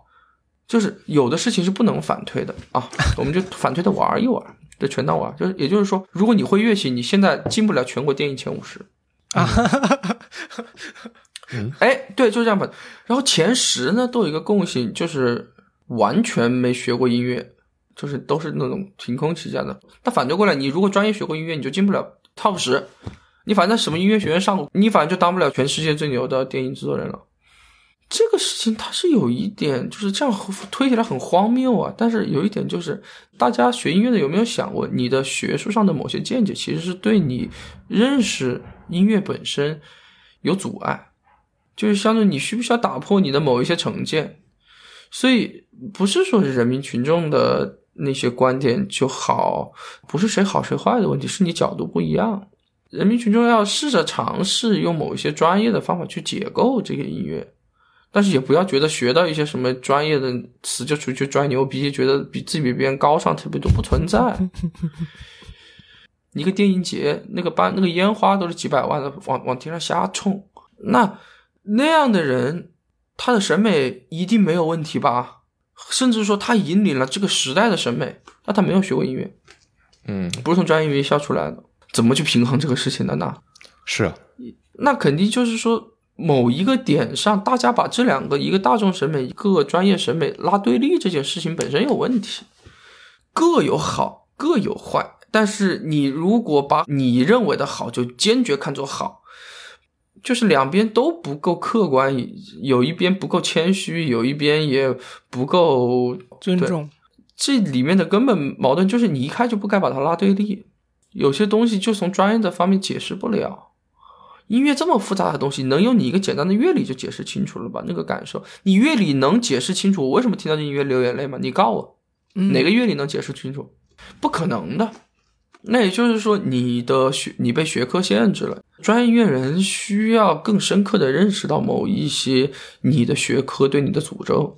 就是有的事情是不能反推的啊，我们就反推的玩一玩，这全当玩。就是也就是说，如果你会乐器，你现在进不了全国电音前五十。啊，哎，对，就这样吧。然后前十呢，都有一个共性，就是完全没学过音乐，就是都是那种凭空起家的。那反对过来，你如果专业学过音乐，你就进不了 top 十。你反正什么音乐学院上过，你反正就当不了全世界最牛的电影制作人了。这个事情它是有一点，就是这样推起来很荒谬啊。但是有一点就是，大家学音乐的有没有想过，你的学术上的某些见解，其实是对你认识音乐本身有阻碍，就是相对你需不需要打破你的某一些成见。所以不是说是人民群众的那些观点就好，不是谁好谁坏的问题，是你角度不一样。人民群众要试着尝试用某一些专业的方法去解构这个音乐，但是也不要觉得学到一些什么专业的词就出去拽牛逼，觉得比自己比别人高尚特别多，不存在。一个电音节，那个班那个烟花都是几百万的，往往天上瞎冲，那那样的人，他的审美一定没有问题吧？甚至说他引领了这个时代的审美，那他没有学过音乐，嗯，不是从专业院校出来的，怎么去平衡这个事情的呢？是啊，那肯定就是说，某一个点上，大家把这两个，一个大众审美，一个专业审美拉对立，这件事情本身有问题，各有好，各有坏。但是你如果把你认为的好，就坚决看作好，就是两边都不够客观，有一边不够谦虚，有一边也不够尊重。这里面的根本矛盾就是你一开就不该把它拉对立。有些东西就从专业的方面解释不了。音乐这么复杂的东西，能用你一个简单的乐理就解释清楚了吧？那个感受，你乐理能解释清楚我为什么听到这音乐流眼泪吗？你告我，哪个乐理能解释清楚？不可能的。那也就是说，你的学你被学科限制了。专业音乐人需要更深刻的认识到某一些你的学科对你的诅咒。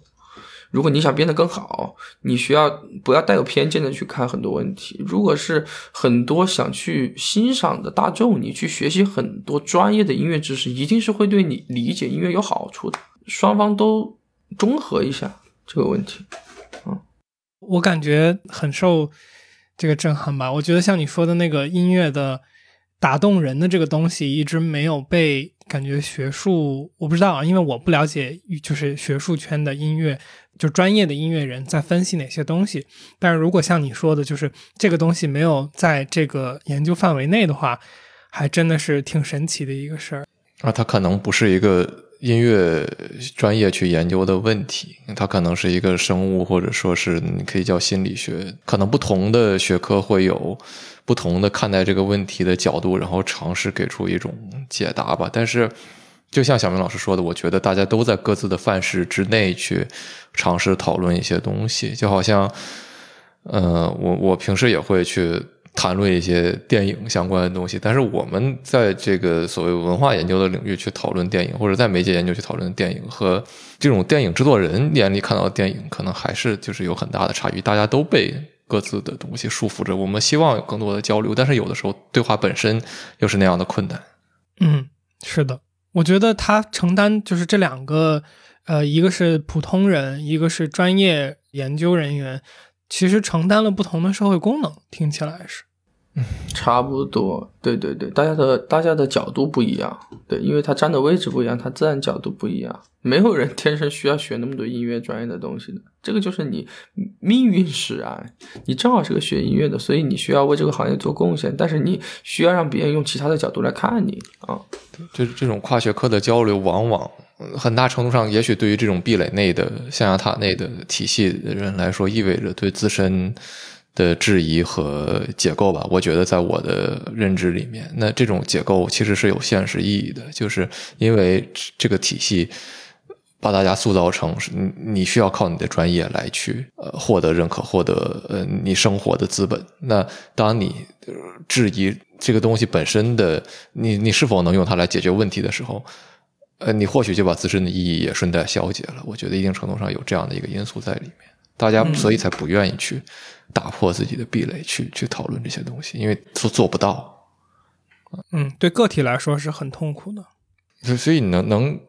如果你想变得更好，你需要不要带有偏见的去看很多问题。如果是很多想去欣赏的大众，你去学习很多专业的音乐知识，一定是会对你理解音乐有好处的。双方都中和一下这个问题。嗯，我感觉很受。这个震撼吧，我觉得像你说的那个音乐的打动人的这个东西，一直没有被感觉学术，我不知道啊，因为我不了解，就是学术圈的音乐，就专业的音乐人在分析哪些东西。但是如果像你说的，就是这个东西没有在这个研究范围内的话，还真的是挺神奇的一个事儿。啊，它可能不是一个。音乐专业去研究的问题，它可能是一个生物，或者说是你可以叫心理学，可能不同的学科会有不同的看待这个问题的角度，然后尝试给出一种解答吧。但是，就像小明老师说的，我觉得大家都在各自的范式之内去尝试讨论一些东西，就好像，呃，我我平时也会去。谈论一些电影相关的东西，但是我们在这个所谓文化研究的领域去讨论电影，或者在媒介研究去讨论电影，和这种电影制作人眼里看到的电影，可能还是就是有很大的差距。大家都被各自的东西束缚着，我们希望有更多的交流，但是有的时候对话本身又是那样的困难。嗯，是的，我觉得他承担就是这两个，呃，一个是普通人，一个是专业研究人员。其实承担了不同的社会功能，听起来是，嗯，差不多，对对对，大家的大家的角度不一样，对，因为他站的位置不一样，他自然角度不一样。没有人天生需要学那么多音乐专业的东西的，这个就是你命运使然，你正好是个学音乐的，所以你需要为这个行业做贡献，但是你需要让别人用其他的角度来看你啊。就是这种跨学科的交流，往往。很大程度上，也许对于这种壁垒内的象牙塔内的体系的人来说，意味着对自身的质疑和解构吧。我觉得，在我的认知里面，那这种解构其实是有现实意义的，就是因为这个体系把大家塑造成，你需要靠你的专业来去呃获得认可，获得呃你生活的资本。那当你质疑这个东西本身的，你你是否能用它来解决问题的时候，呃，你或许就把自身的意义也顺带消解了。我觉得一定程度上有这样的一个因素在里面，大家所以才不愿意去打破自己的壁垒，去去讨论这些东西，因为做做不到。嗯，对个体来说是很痛苦的。所以，能能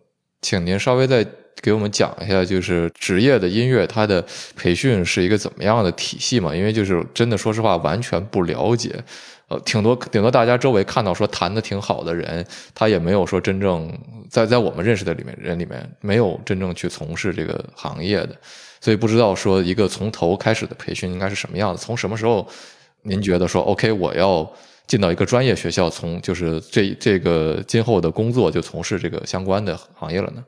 请您稍微再给我们讲一下，就是职业的音乐它的培训是一个怎么样的体系嘛？因为就是真的，说实话，完全不了解。呃，挺多，顶多大家周围看到说弹的挺好的人，他也没有说真正在在我们认识的里面人里面没有真正去从事这个行业的，所以不知道说一个从头开始的培训应该是什么样子。从什么时候您觉得说 OK，我要进到一个专业学校，从就是这这个今后的工作就从事这个相关的行业了呢？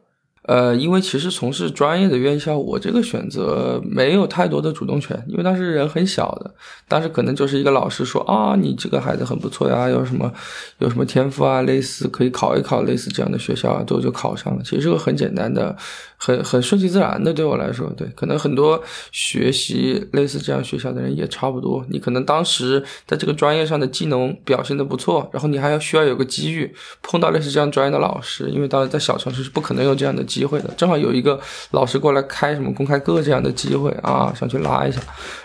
呃，因为其实从事专业的院校，我这个选择没有太多的主动权，因为当时人很小的，当时可能就是一个老师说啊，你这个孩子很不错呀，有什么有什么天赋啊，类似可以考一考类似这样的学校啊，都就考上了。其实是个很简单的，很很顺其自然的，对我来说，对，可能很多学习类似这样学校的人也差不多。你可能当时在这个专业上的技能表现的不错，然后你还要需要有个机遇碰到类似这样专业的老师，因为当时在小城市是不可能有这样的机机会的。正好有一个老师过来开什么公开课这样的机会啊，想去拉一下，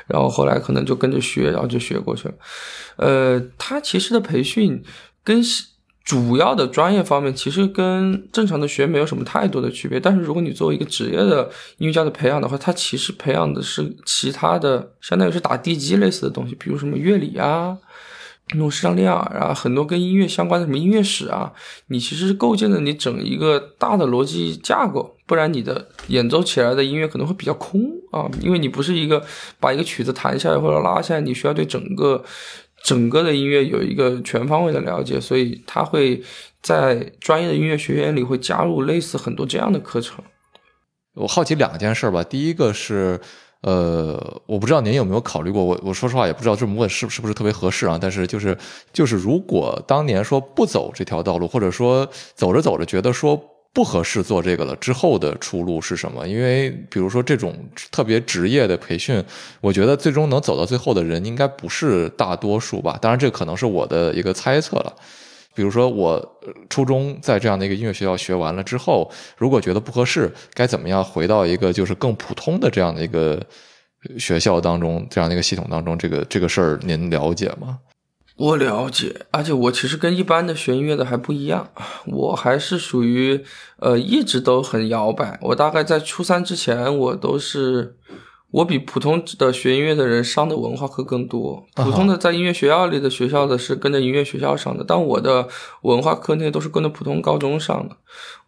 然后后来可能就跟着学，然后就学过去了。呃，他其实的培训跟主要的专业方面其实跟正常的学没有什么太多的区别，但是如果你作为一个职业的音乐家的培养的话，他其实培养的是其他的，相当于是打地基类似的东西，比如什么乐理啊。那种视唱练耳啊，很多跟音乐相关的什么音乐史啊，你其实是构建了你整一个大的逻辑架构，不然你的演奏起来的音乐可能会比较空啊，因为你不是一个把一个曲子弹下来或者拉下来，你需要对整个整个的音乐有一个全方位的了解，所以他会在专业的音乐学院里会加入类似很多这样的课程。我好奇两件事吧，第一个是。呃，我不知道您有没有考虑过，我我说实话也不知道这么问是是不是特别合适啊。但是就是就是，如果当年说不走这条道路，或者说走着走着觉得说不合适做这个了，之后的出路是什么？因为比如说这种特别职业的培训，我觉得最终能走到最后的人应该不是大多数吧。当然，这可能是我的一个猜测了。比如说，我初中在这样的一个音乐学校学完了之后，如果觉得不合适，该怎么样回到一个就是更普通的这样的一个学校当中，这样的一个系统当中？这个这个事儿您了解吗？我了解，而且我其实跟一般的学音乐的还不一样，我还是属于呃一直都很摇摆。我大概在初三之前，我都是。我比普通的学音乐的人上的文化课更多。普通的在音乐学校里的学校的是跟着音乐学校上的，但我的文化课那些都是跟着普通高中上的。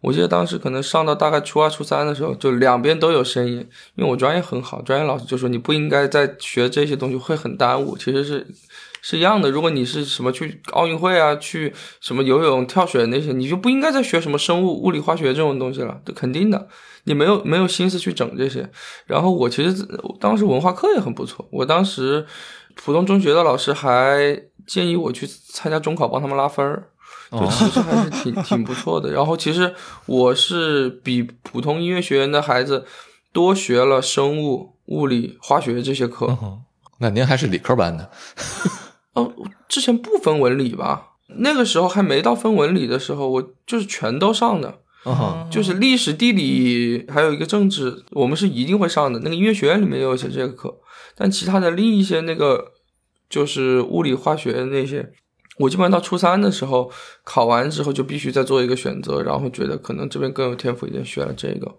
我记得当时可能上到大概初二、初三的时候，就两边都有声音。因为我专业很好，专业老师就说你不应该再学这些东西，会很耽误。其实是是一样的。如果你是什么去奥运会啊，去什么游泳、跳水那些，你就不应该再学什么生物、物理、化学这种东西了，这肯定的。你没有没有心思去整这些，然后我其实当时文化课也很不错，我当时普通中学的老师还建议我去参加中考帮他们拉分儿，就其实还是挺挺不错的。然后其实我是比普通音乐学院的孩子多学了生物、物理、化学这些课。那您还是理科班的？哦，之前不分文理吧？那个时候还没到分文理的时候，我就是全都上的。就是历史、地理，还有一个政治，我们是一定会上的。那个音乐学院里面也有些这个课，但其他的另一些那个，就是物理、化学那些，我基本上到初三的时候考完之后就必须再做一个选择，然后觉得可能这边更有天赋一点，学了这个。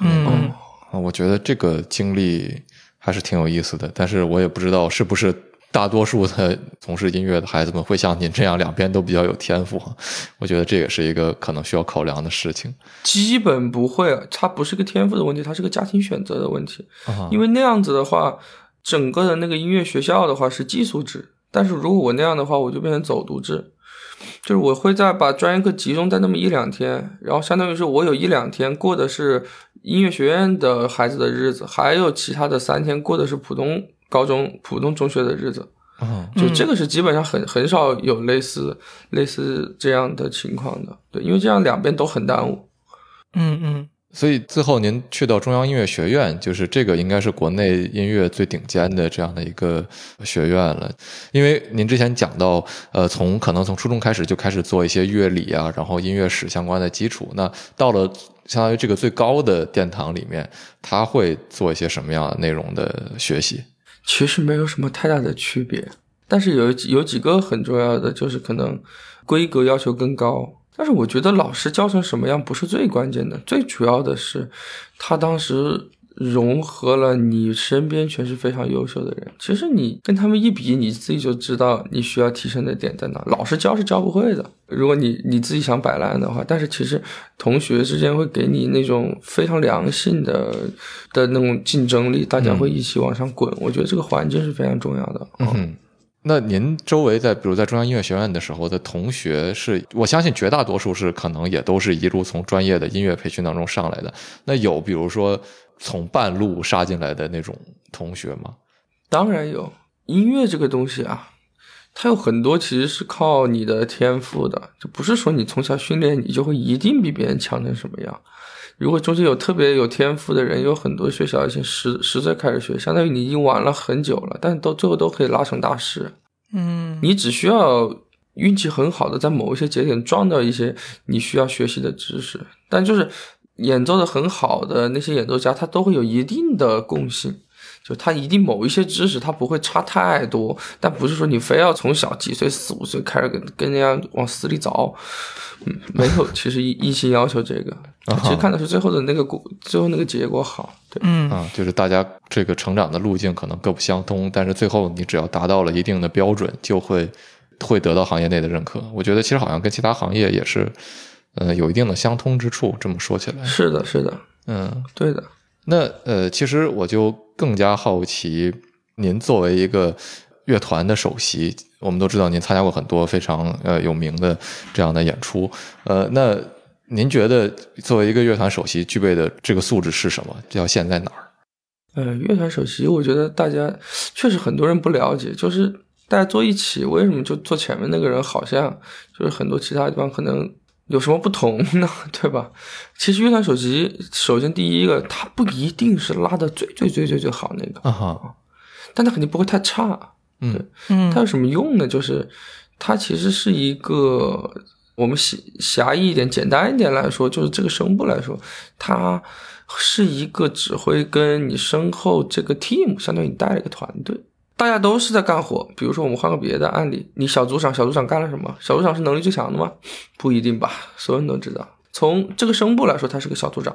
嗯，我觉得这个经历还是挺有意思的，但是我也不知道是不是。大多数的从事音乐的孩子们会像您这样两边都比较有天赋，我觉得这也是一个可能需要考量的事情。基本不会，它不是个天赋的问题，它是个家庭选择的问题。因为那样子的话，整个的那个音乐学校的话是寄宿制，但是如果我那样的话，我就变成走读制，就是我会在把专业课集中在那么一两天，然后相当于是我有一两天过的是音乐学院的孩子的日子，还有其他的三天过的是普通。高中普通中学的日子，就这个是基本上很很少有类似类似这样的情况的，对，因为这样两边都很耽误。嗯嗯，所以最后您去到中央音乐学院，就是这个应该是国内音乐最顶尖的这样的一个学院了。因为您之前讲到，呃，从可能从初中开始就开始做一些乐理啊，然后音乐史相关的基础，那到了相当于这个最高的殿堂里面，他会做一些什么样的内容的学习？其实没有什么太大的区别，但是有有几个很重要的，就是可能规格要求更高。但是我觉得老师教成什么样不是最关键的，最主要的是他当时。融合了你身边全是非常优秀的人，其实你跟他们一比，你自己就知道你需要提升的点在哪。老师教是教不会的，如果你你自己想摆烂的话。但是其实同学之间会给你那种非常良性的的那种竞争力，大家会一起往上滚。我觉得这个环境是非常重要的。嗯。那您周围在比如在中央音乐学院的时候的同学是，我相信绝大多数是可能也都是一路从专业的音乐培训当中上来的。那有比如说从半路杀进来的那种同学吗？当然有，音乐这个东西啊，它有很多其实是靠你的天赋的，就不是说你从小训练你就会一定比别人强成什么样。如果中间有特别有天赋的人，有很多学校已经十十岁开始学，相当于你已经玩了很久了，但到最后都可以拉成大师。嗯，你只需要运气很好的在某一些节点撞到一些你需要学习的知识，但就是演奏的很好的那些演奏家，他都会有一定的共性，就他一定某一些知识他不会差太多，但不是说你非要从小几岁四五岁开始跟跟人家往死里凿，嗯，没有，其实一一心要求这个，其实看的是最后的那个果，最后那个结果好，对。嗯。啊，就是大家这个成长的路径可能各不相通，但是最后你只要达到了一定的标准，就会会得到行业内的认可。我觉得其实好像跟其他行业也是，呃，有一定的相通之处。这么说起来，是的，是的，嗯，对的。那呃，其实我就更加好奇，您作为一个乐团的首席，我们都知道您参加过很多非常呃有名的这样的演出，呃，那您觉得作为一个乐团首席具备的这个素质是什么？这条线在哪儿？呃，乐团首席，我觉得大家确实很多人不了解，就是大家坐一起，为什么就坐前面那个人好像就是很多其他地方可能有什么不同呢？对吧？其实乐团首席，首先第一个，它不一定是拉的最最最最最好那个，啊哈，但它肯定不会太差。嗯嗯它有什么用呢？就是它其实是一个我们狭狭义一点、简单一点来说，就是这个声部来说，它是一个指挥跟你身后这个 team，相当于你带了一个团队，大家都是在干活。比如说我们换个别的案例，你小组长，小组长干了什么？小组长是能力最强的吗？不一定吧，所有人都知道。从这个声部来说，他是个小组长。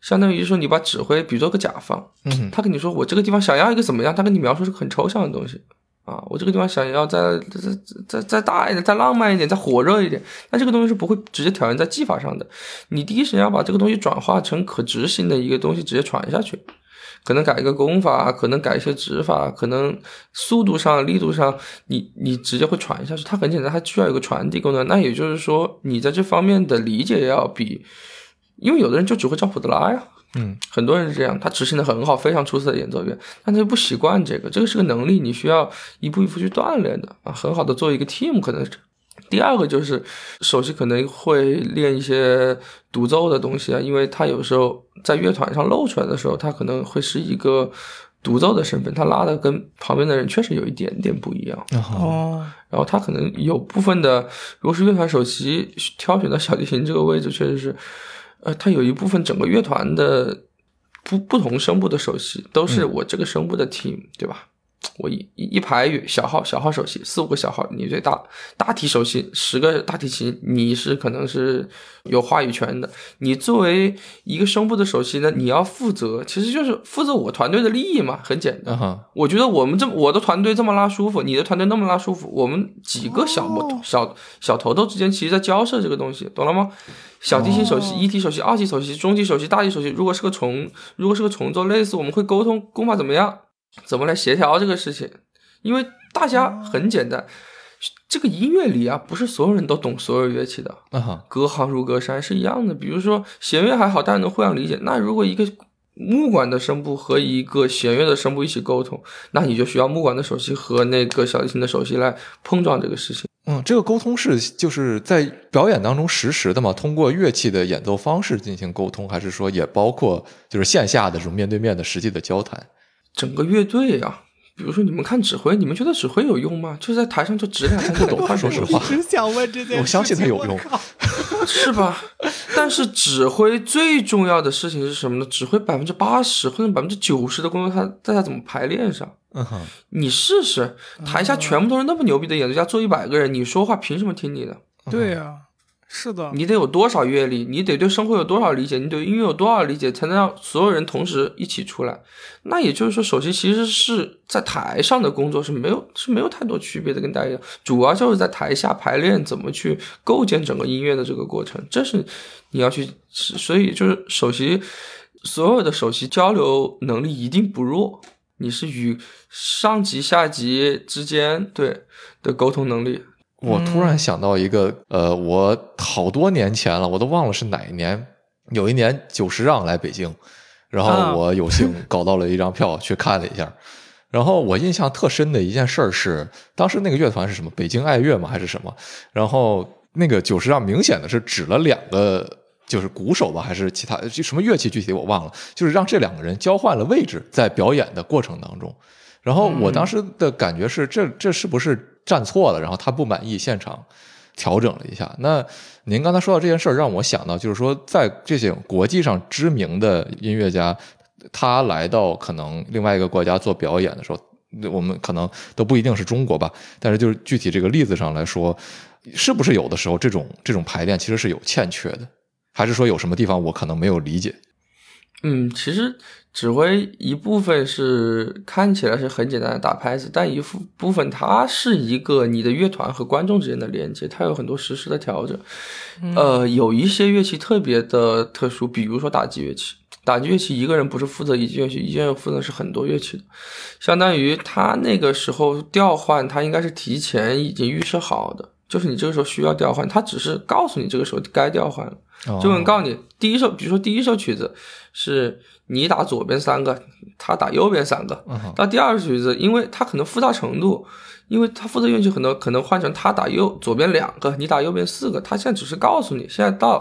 相当于说，你把指挥比作个甲方，嗯他跟你说我这个地方想要一个怎么样，他跟你描述是个很抽象的东西啊，我这个地方想要再再再再大一点，再浪漫一点，再火热一点，那这个东西是不会直接挑战在技法上的，你第一时间要把这个东西转化成可执行的一个东西，直接传下去。可能改一个功法，可能改一些指法，可能速度上、力度上，你你直接会传下去。它很简单，它需要有个传递功能。那也就是说，你在这方面的理解要比，因为有的人就只会照谱子拉呀，嗯，很多人是这样，他执行的很好，非常出色的演奏员，但他就不习惯这个，这个是个能力，你需要一步一步去锻炼的啊，很好的做一个 team 可能是。第二个就是首席可能会练一些独奏的东西啊，因为他有时候在乐团上露出来的时候，他可能会是一个独奏的身份，他拉的跟旁边的人确实有一点点不一样。哦，然后他可能有部分的，如果是乐团首席挑选到小提琴这个位置，确实是，呃，他有一部分整个乐团的不不同声部的首席都是我这个声部的 team，、对吧？我一一一排小号小号首席四五个小号，你最大大提首席十个大提琴，你是可能是有话语权的。你作为一个声部的首席呢，你要负责，其实就是负责我团队的利益嘛，很简单。啊哈，我觉得我们这么我的团队这么拉舒服，你的团队那么拉舒服，我们几个小木头、小小头头之间其实在交涉这个东西，懂了吗？小提琴首席、一提首席、二提首席、中提首席、大提首席，如果是个重，如果是个重奏，类似我们会沟通功法怎么样，怎么来协调这个事情，因为大家很简单，这个音乐里啊，不是所有人都懂所有乐器的，啊哈，隔行如隔山是一样的。比如说弦乐还好，大家能互相理解。那如果一个木管的声部和一个弦乐的声部一起沟通，那你就需要木管的首席和那个小提琴的首席来碰撞这个事情。嗯，这个沟通是就是在表演当中实时的嘛，通过乐器的演奏方式进行沟通，还是说也包括就是线下的这种面对面的实际的交谈？整个乐队啊，比如说你们看指挥，你们觉得指挥有用吗？就在台上就指两下就懂，说实话一直想问这件事，我相信他有用是吧？但是指挥最重要的事情是什么呢？指挥百分之八十或者百分之九十的工作，他在他怎么排练上。嗯哼，你试试，台下全部都是那么牛逼的演奏家，坐一百个人，你说话凭什么听你的？对呀、是的，你得有多少阅历？你得对生活有多少理解？你对音乐有多少理解，才能让所有人同时一起出来？那也就是说，首席其实是在台上的工作是没有是没有太多区别的，跟大家一样，主要就是在台下排练怎么去构建整个音乐的这个过程，这是你要去，所以就是首席所有的首席交流能力一定不弱。你是与上级下级之间对的沟通能力。我突然想到一个，呃，我好多年前了，我都忘了是哪一年。有一年久石让来北京，然后我有幸搞到了一张票去看了一下。然后我印象特深的一件事是，当时那个乐团是什么？北京爱乐吗？还是什么？然后那个久石让明显的是指了两个，就是鼓手吧，还是其他就什么乐器？具体我忘了。就是让这两个人交换了位置，在表演的过程当中。然后我当时的感觉是，这这是不是站错了？然后他不满意，现场调整了一下。那您刚才说到这件事儿，让我想到，就是说，在这些国际上知名的音乐家。他来到可能另外一个国家做表演的时候，我们可能都不一定是中国吧。但是就是具体这个例子上来说，是不是有的时候这种这种排练其实是有欠缺的，还是说有什么地方我可能没有理解？嗯，其实指挥一部分是看起来是很简单的打拍子，但一部部分它是一个你的乐团和观众之间的连接，它有很多实时的调整。呃，有一些乐器特别的特殊，比如说打击乐器。打击乐器一个人不是负责一件乐器，一件负责是很多乐器的，相当于他那个时候调换，他应该是提前已经预设好的，就是你这个时候需要调换，他只是告诉你这个时候该调换了，就能告诉你第一首，比如说第一首曲子是你打左边三个，他打右边三个，到第二个曲子，因为他可能复杂程度，因为他负责乐器很多，可能换成他打右左边两个，你打右边四个，他现在只是告诉你现在到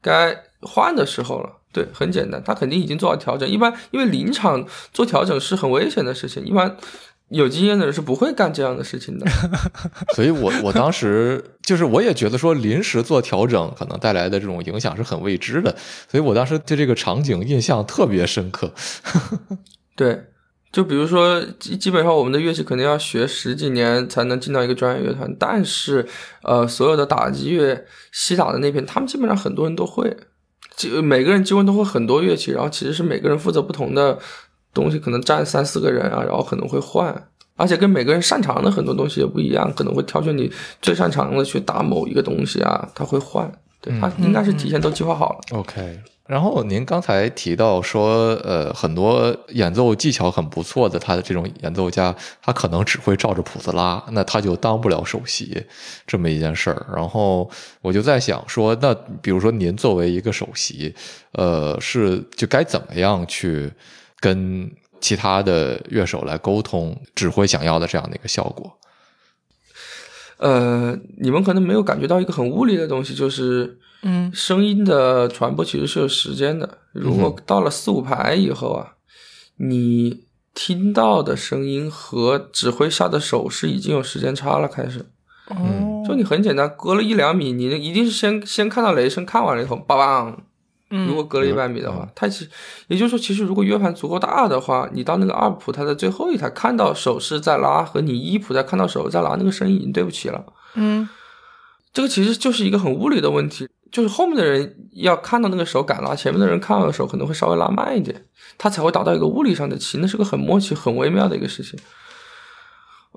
该换的时候了。对，很简单，他肯定已经做好调整。一般因为临场做调整是很危险的事情，一般有经验的人是不会干这样的事情的。所以我我当时就是我也觉得说临时做调整可能带来的这种影响是很未知的，所以我当时对这个场景印象特别深刻。对，就比如说基基本上我们的乐器肯定要学十几年才能进到一个专业乐团，但是呃，所有的打击乐、西打的那边，他们基本上很多人都会。就每个人几乎都会很多乐器，然后其实是每个人负责不同的东西，可能占三四个人啊，然后可能会换，而且跟每个人擅长的很多东西也不一样，可能会挑选你最擅长的去打某一个东西啊，他会换，对他应该是提前都计划好了。OK。然后您刚才提到说，呃，很多演奏技巧很不错的他的这种演奏家，他可能只会照着谱子拉，那他就当不了首席这么一件事儿。然后我就在想说，那比如说您作为一个首席，呃，是就该怎么样去跟其他的乐手来沟通，指挥想要的这样的一个效果？呃，你们可能没有感觉到一个很物理的东西，就是。嗯，声音的传播其实是有时间的。如果到了四五排以后啊，你听到的声音和指挥下的手势已经有时间差了。开始，嗯，就你很简单，隔了一两米，你一定是先先看到雷声，看完了以后，梆梆。如果隔了一百米的话，它其也就是说，其实如果约盘足够大的话，你到那个二普，它的最后一台看到手势在拉，和你一普在看到手在拉，那个声音已经对不齐了。嗯，这个其实就是一个很物理的问题。就是后面的人要看到那个手敢拉，前面的人看到的手可能会稍微拉慢一点，它才会达到一个物理上的齐，那是个很默契、很微妙的一个事情。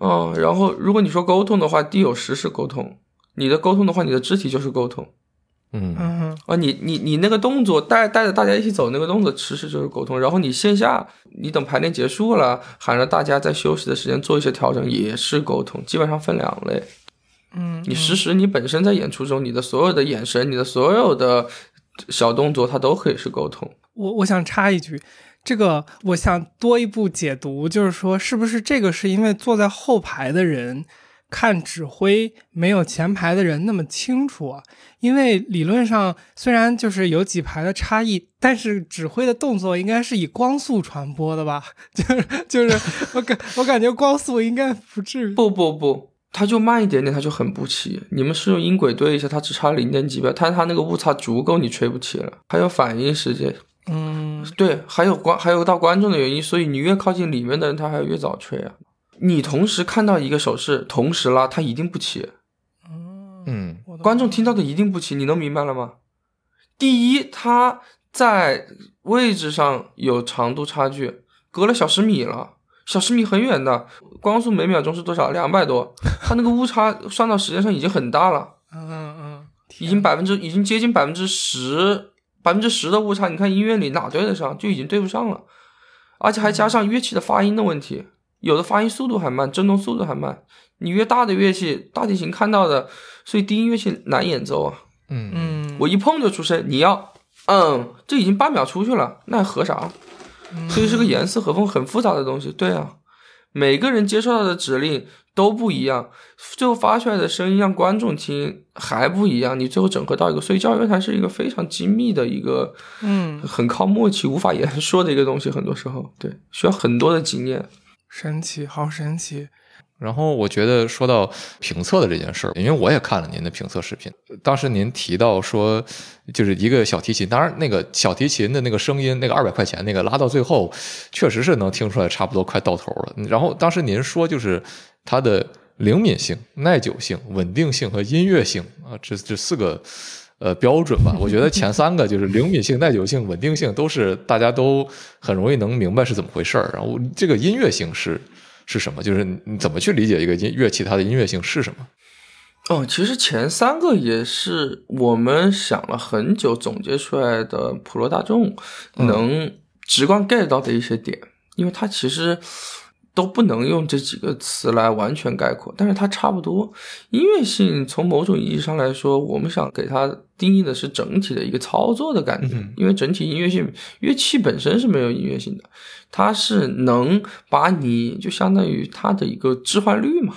嗯，然后如果你说沟通的话，地有实时沟通，你的沟通的话，你的肢体就是沟通。嗯嗯啊，你你你那个动作带带着大家一起走那个动作，其实就是沟通。然后你线下，你等排练结束了，喊着大家在休息的时间做一些调整，也是沟通，基本上分两类。嗯，你实时，你本身在演出中，你的所有的眼神，你的所有的小动作，它都可以是沟通。我我想插一句，这个我想多一步解读，就是说，是不是这个是因为坐在后排的人看指挥没有前排的人那么清楚啊？因为理论上虽然就是有几排的差异，但是指挥的动作应该是以光速传播的吧？就是就是我感我感觉光速应该不至于。不不不。他就慢一点点，他就很不齐。你们是用音轨对一下，它只差零点几秒，但它那个误差足够你吹不齐了。还有反应时间，嗯，对，还有观，还有到观众的原因，所以你越靠近里面的人，他还要越早吹啊。你同时看到一个手势，同时拉，它一定不齐。嗯，观众听到的一定不齐，你能明白了吗？第一，它在位置上有长度差距，隔了小十米了。小十米很远的，光速每秒钟是多少？两百多，它那个误差算到时间上已经很大了。嗯嗯，已经百分之，已经接近百分之十，百分之十的误差。你看音乐里哪对得上？就已经对不上了。而且还加上乐器的发音的问题，有的发音速度还慢，振动速度还慢。你越大的乐器，大提琴看到的，所以低音乐器难演奏啊。嗯嗯，我一碰就出声，你要，嗯，这已经半秒出去了，那还合啥？所以是个严丝合缝、很复杂的东西。对啊，每个人接受到的指令都不一样，最后发出来的声音让观众听还不一样。你最后整合到一个，所以教育乐坛是一个非常精密的一个，嗯，很靠默契、无法言说的一个东西。很多时候，对，需要很多的经验。神奇，好神奇。然后我觉得说到评测的这件事儿，因为我也看了您的评测视频，当时您提到说，就是一个小提琴，当然那个小提琴的那个声音，那个二百块钱那个拉到最后，确实是能听出来差不多快到头了。然后当时您说就是它的灵敏性、耐久性、稳定性和音乐性啊，这这四个呃标准吧。我觉得前三个就是灵敏性、耐久性、稳定性，都是大家都很容易能明白是怎么回事儿。然后这个音乐性是。是什么？就是你怎么去理解一个音乐器它的音乐性是什么？哦，其实前三个也是我们想了很久总结出来的普罗大众能直观 get 到的一些点，因为它其实都不能用这几个词来完全概括，但是它差不多。音乐性从某种意义上来说，我们想给它定义的是整体的一个操作的感觉，因为整体音乐性乐器本身是没有音乐性的。它是能把你就相当于它的一个置换率嘛，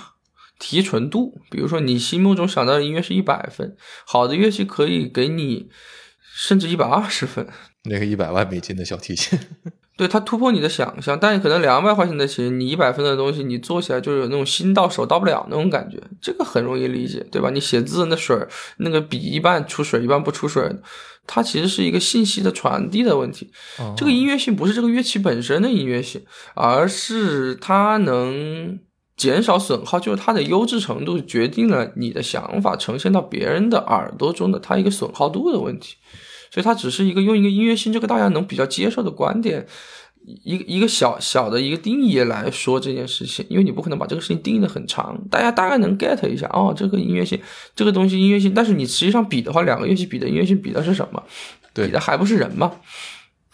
提纯度。比如说你心目中想到的音乐是一百分，好的乐器可以给你甚至一百二十分。那个一百万美金的小提琴，对它突破你的想象。但是可能两百块钱的琴，你一百分的东西，你做起来就有那种心到手到不了那种感觉，这个很容易理解，对吧？你写字那水那个笔一半出水，一半不出水。它其实是一个信息的传递的问题，这个音乐性不是这个乐器本身的音乐性，而是它能减少损耗，就是它的优质程度决定了你的想法呈现到别人的耳朵中的它一个损耗度的问题，所以它只是一个用一个音乐性这个大家能比较接受的观点。一个一个小小的一个定义来说这件事情，因为你不可能把这个事情定义的很长，大家大概能 get 一下哦，这个音乐性，这个东西音乐性，但是你实际上比的话，两个乐器比的音乐性比的是什么？对，比的还不是人吗？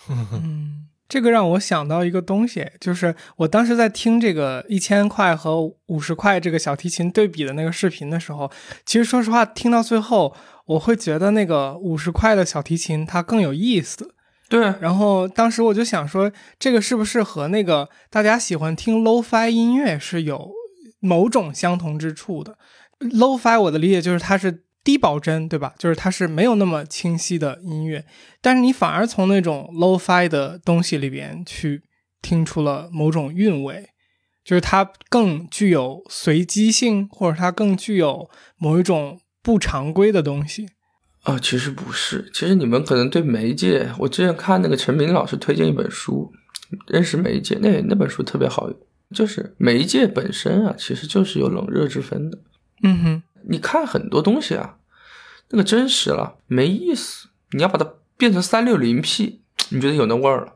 嗯，这个让我想到一个东西，就是我当时在听这个一千块和五十块这个小提琴对比的那个视频的时候，其实说实话，听到最后，我会觉得那个五十块的小提琴它更有意思。对，然后当时我就想说，这个是不是和那个大家喜欢听 low-fi 音乐是有某种相同之处的？low-fi 我的理解就是它是低保真，对吧？就是它是没有那么清晰的音乐，但是你反而从那种 low-fi 的东西里边去听出了某种韵味，就是它更具有随机性，或者它更具有某一种不常规的东西。啊，其实不是，其实你们可能对媒介，我之前看那个陈明老师推荐一本书，认识媒介，那那本书特别好，就是媒介本身啊，其实就是有冷热之分的。嗯哼，你看很多东西啊，那个真实了没意思，你要把它变成三六零 P，你觉得有那味儿了？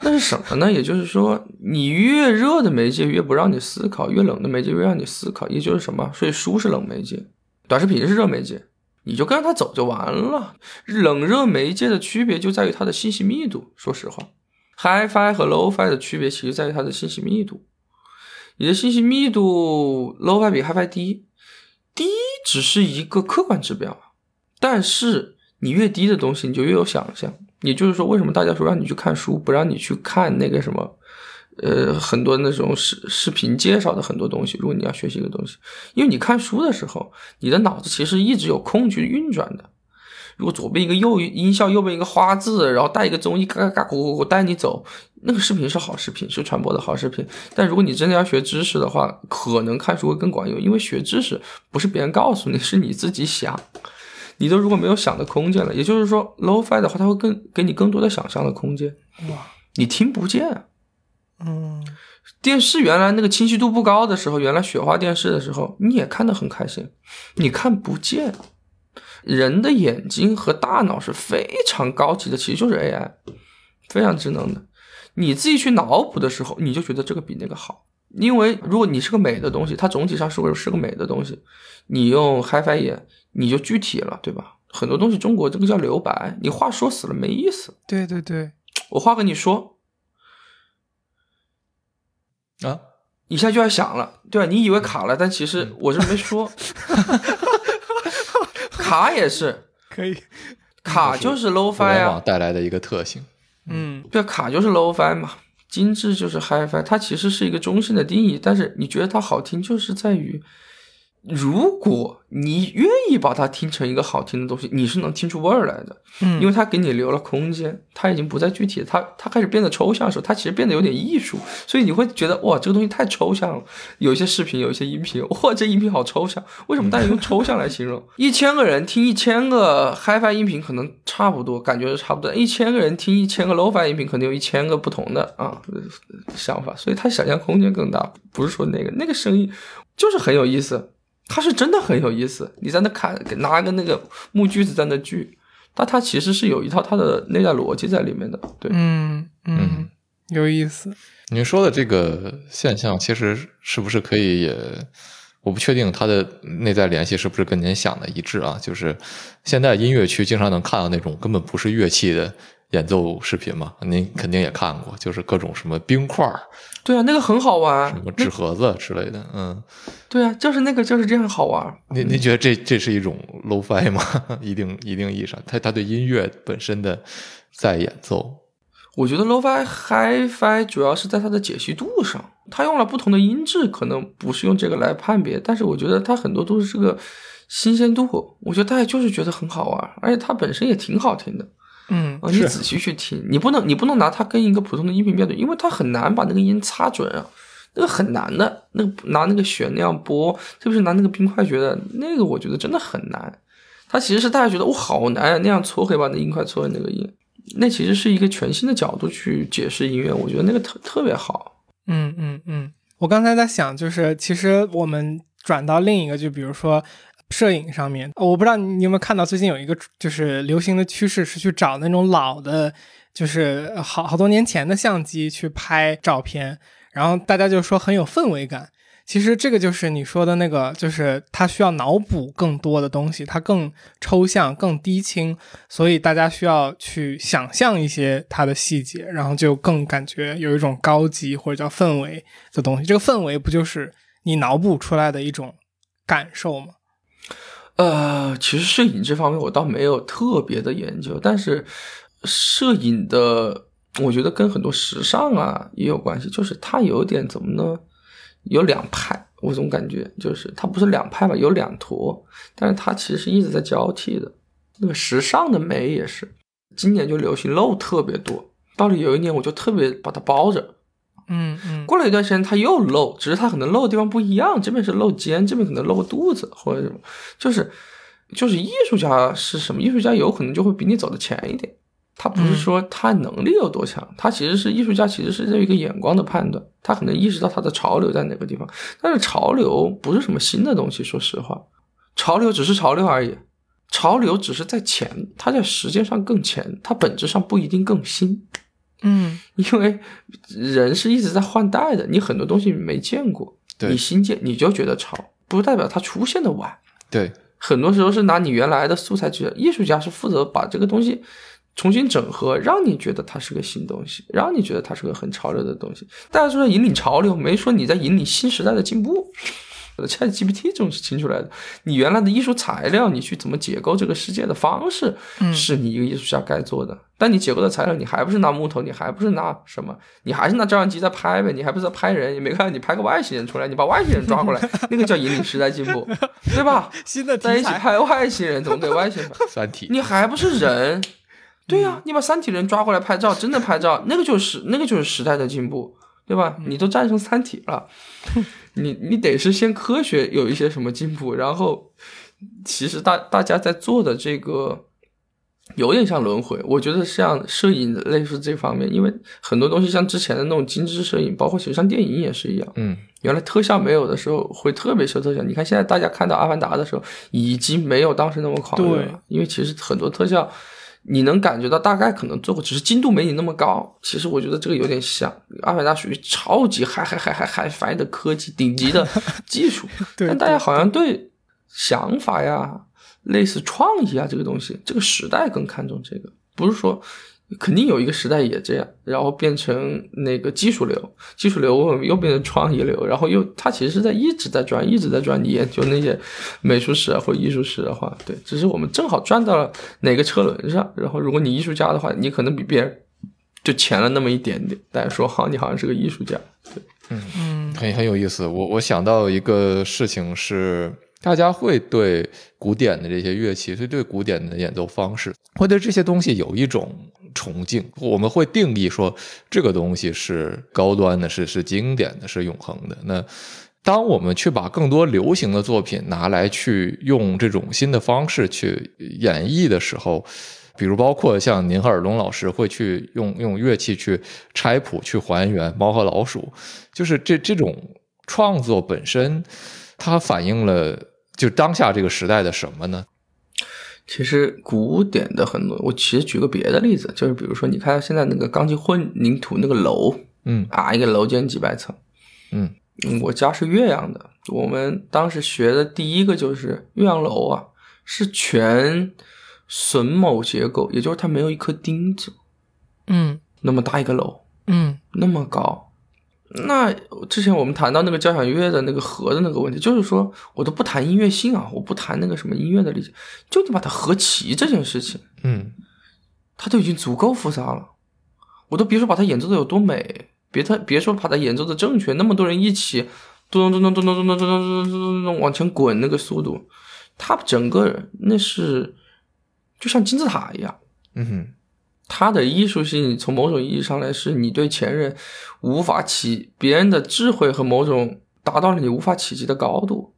那是什么呢？也就是说，你越热的媒介越不让你思考，越冷的媒介越让你思考，也就是什么？所以书是冷媒介，短视频是热媒介。你就跟着它走就完了。冷热媒介的区别就在于它的信息密度。说实话，HiFi 和 LowFi 的区别其实在于它的信息密度。你的信息密度 LowFi 比 HiFi 低，低只是一个客观指标。但是你越低的东西，你就越有想象。也就是说，为什么大家说让你去看书，不让你去看那个什么？呃，很多那种视视频介绍的很多东西，如果你要学习一个东西，因为你看书的时候，你的脑子其实一直有空去运转的。如果左边一个右音效，右边一个花字，然后带一个综艺，嘎嘎嘎咕咕咕带你走，那个视频是好视频，是传播的好视频。但如果你真的要学知识的话，可能看书会更管用，因为学知识不是别人告诉你，是你自己想。你都如果没有想的空间了，也就是说，low-fi 的话，它会更给你更多的想象的空间。哇，你听不见。嗯，电视原来那个清晰度不高的时候，原来雪花电视的时候，你也看得很开心。你看不见，人的眼睛和大脑是非常高级的，其实就是 AI，非常智能的。你自己去脑补的时候，你就觉得这个比那个好。因为如果你是个美的东西，它总体上是个是个美的东西，你用 HiFi 眼，你就具体了，对吧？很多东西中国这个叫留白，你话说死了没意思。对对对，我话跟你说。啊，一下就要响了，对吧？你以为卡了，但其实我这没说，卡也是 可以，卡就是 low 互 fi 啊带来的一个特性。嗯对，卡就是 low fi 嘛，精致就是 high fi，它其实是一个中性的定义，但是你觉得它好听，就是在于，如果你愿意把它听成一个好听的东西，你是能听出味儿来的，嗯，因为它给你留了空间，它已经不再具体，它它开始变得抽象的时候，它其实变得有点艺术，所以你会觉得哇，这个东西太抽象了。有一些视频，有一些音频，哇，这音频好抽象，为什么大家用抽象来形容？一千个人听一千个 HiFi 音频可能差不多，感觉是差不多；一千个人听一千个 Lo-Fi 音频，可能有一千个不同的啊想法，所以它想象空间更大。不是说那个那个声音就是很有意思。它是真的很有意思，你在那看，拿个那个木锯子在那锯，但它其实是有一套它的内在逻辑在里面的。对，嗯嗯嗯，有意思。您说的这个现象，其实是不是可以也？我不确定它的内在联系是不是跟您想的一致啊？就是现在音乐区经常能看到那种根本不是乐器的演奏视频嘛，您肯定也看过，就是各种什么冰块儿、对啊，那个很好玩什么，纸盒子之类的。嗯，对啊，就是那个就是这样好玩。您您觉得这这是一种 low-fi 吗？一定一定意义上，他他对音乐本身的在演奏，我觉得 low fi high fi 主要是在它的解析度上，它用了不同的音质，可能不是用这个来判别，但是我觉得它很多都是这个新鲜度，我觉得大家就是觉得很好玩，而且它本身也挺好听的。嗯啊，你仔细去听，你不能你不能拿它跟一个普通的音频标准，因为它很难把那个音擦准啊，那个很难的，那个拿那个弦那样拨，特别是拿那个冰块觉得那个我觉得真的很难。它其实是大家觉得哦好难啊，那样搓可以把那音块搓成那个音，那其实是一个全新的角度去解释音乐，我觉得那个特特别好。嗯嗯嗯，我刚才在想，就是其实我们转到另一个，就比如说摄影上面，我不知道你有没有看到最近有一个就是流行的趋势是去找那种老的，就是好好多年前的相机去拍照片，然后大家就说很有氛围感。其实这个就是你说的那个，就是它需要脑补更多的东西，它更抽象、更低清，所以大家需要去想象一些它的细节，然后就更感觉有一种高级或者叫氛围的东西。这个氛围不就是你脑补出来的一种感受吗？呃，其实摄影这方面我倒没有特别的研究，但是摄影的，我觉得跟很多时尚啊也有关系，就是它有点怎么呢？有两派，我总感觉就是它不是两派吧，有两坨，但是它其实是一直在交替的。那个时尚的美也是，今年就流行露特别多，到了有一年我就特别把它包着，嗯嗯过了一段时间，他又露，只是他可能露的地方不一样，这边是露肩，这边可能露个肚子或者什么，就是就是艺术家是什么？艺术家有可能就会比你走的前一点，他不是说他能力有多强，他其实是艺术家，其实是有一个眼光的判断，他可能意识到他的潮流在哪个地方，但是潮流不是什么新的东西，说实话，潮流只是潮流而已。潮流只是在前，它在时间上更前，它本质上不一定更新。嗯因为人是一直在换代的，你很多东西没见过，对你新建你就觉得潮，不代表它出现的晚。对，很多时候是拿你原来的素材去，艺术家是负责把这个东西重新整合，让你觉得它是个新东西，让你觉得它是个很潮流的东西。大家说在引领潮流，没说你在引领新时代的进步。Chat GPT 这种是清出来的，你原来的艺术材料，你去怎么解构这个世界的方式，嗯是你一个艺术家该做的。但你解构的材料，你还不是拿木头，你还不是拿什么，你还是拿照相机在拍呗，你还不是在拍人，也没看到你拍个外星人出来，你把外星人抓过来，那个叫引领时代进步，对吧？新的在一，起拍外星人，怎么给外星人？三体，你还不是人？对呀、你把三体人抓过来拍照，真的拍照，那个就是那个就是时代的进步，对吧？你都战胜三体了，你你得是先科学有一些什么进步，然后其实大大家在做的这个有点像轮回，我觉得像摄影类似这方面，因为很多东西像之前的那种精致摄影，包括其实像电影也是一样，嗯，原来特效没有的时候会特别秀特效，你看现在大家看到《阿凡达》的时候，已经没有当时那么狂热了，因为其实很多特效你能感觉到大概可能做过，只是精度没你那么高。其实我觉得这个有点像《阿凡达》，属于超级嗨嗨嗨嗨嗨嗨的科技，顶级的 技术，对但大家好像对想法呀、类似创意啊这个东西，这个时代更看重这个，不是说肯定有一个时代也这样，然后变成那个技术流，技术流又变成创意流，然后又它其实是在一直在转，一直在转。你研究那些美术史啊或艺术史的话，对，只是我们正好转到了哪个车轮上。然后如果你艺术家的话，你可能比别人就前了那么一点点，大家说好，你好像是个艺术家，对，嗯很很有意思。我我想到一个事情是，大家会对古典的这些乐器，会对古典的演奏方式，会对这些东西有一种崇敬。我们会定义说，这个东西是高端的，是是经典的，是永恒的。那当我们去把更多流行的作品拿来去用这种新的方式去演绎的时候，比如包括像您和尔东老师会去用用乐器去拆谱、去还原猫和老鼠，就是这这种创作本身，它反映了就当下这个时代的什么呢？其实古典的很多，我其实举个别的例子，就是比如说，你看现在那个钢筋混凝土那个楼嗯啊，一个楼间几百层。嗯嗯我家是岳阳的，我们当时学的第一个就是岳阳楼啊，是全榫卯结构，也就是它没有一颗钉子，嗯那么大一个楼，嗯那么高。那之前我们谈到那个交响乐的那个和的那个问题，就是说我都不谈音乐性啊，我不谈那个什么音乐的理解，就你把它合齐这件事情，嗯它都已经足够复杂了。我都别说把它演奏的有多美，别他别说把它演奏的正确，那么多人一起咚咚咚咚咚咚咚咚咚咚咚咚咚往前滚那个速度，它整个人那是就像金字塔一样。嗯哼它的艺术性从某种意义上来是你对前人无法企别人的智慧和某种达到了你无法企及的高度。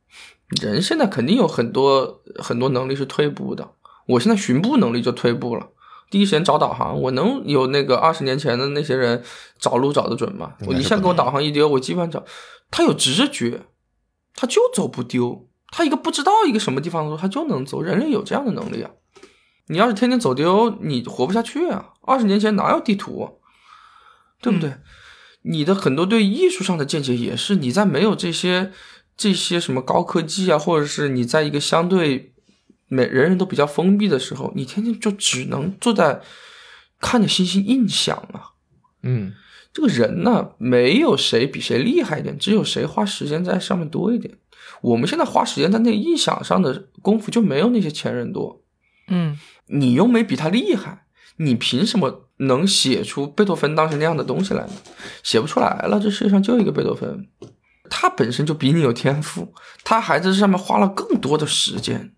人现在肯定有很多很多能力是退步的，我现在寻步能力就退步了。第一时间找导航，我能有那个二十年前的那些人找路找得准吗？我一下给我导航一丢，我基本上找。他有直觉，他就走不丢。他一个不知道一个什么地方的时候，他就能走。人类有这样的能力啊！你要是天天走丢，你活不下去啊！二十年前哪有地图，啊对不对？你的很多对艺术上的见解也是你在没有这些这些什么高科技啊，或者是你在一个相对每人人都比较封闭的时候，你天天就只能坐在看着星星印象啊。嗯这个人呢，没有谁比谁厉害一点，只有谁花时间在上面多一点。我们现在花时间在那个印象上的功夫就没有那些前人多。嗯你又没比他厉害，你凭什么能写出贝多芬当时那样的东西来呢？写不出来了，这世界上就一个贝多芬，他本身就比你有天赋，他还在这上面花了更多的时间。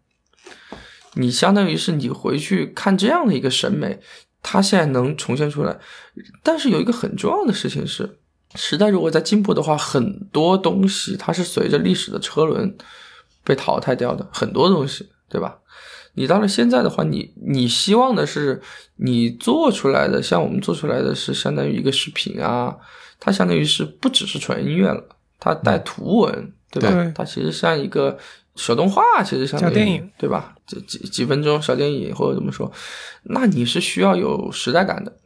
你相当于是你回去看这样的一个审美，他现在能重现出来。但是有一个很重要的事情是，时代如果在进步的话，很多东西它是随着历史的车轮被淘汰掉的，很多东西，对吧？你到了现在的话，你你希望的是你做出来的，像我们做出来的是相当于一个视频啊，它相当于是不只是纯音乐了，它带图文，对吧？对它其实像一个小动画，其实相当于小电影，对吧？几几几分钟小电影或者怎么说，那你是需要有时代感的。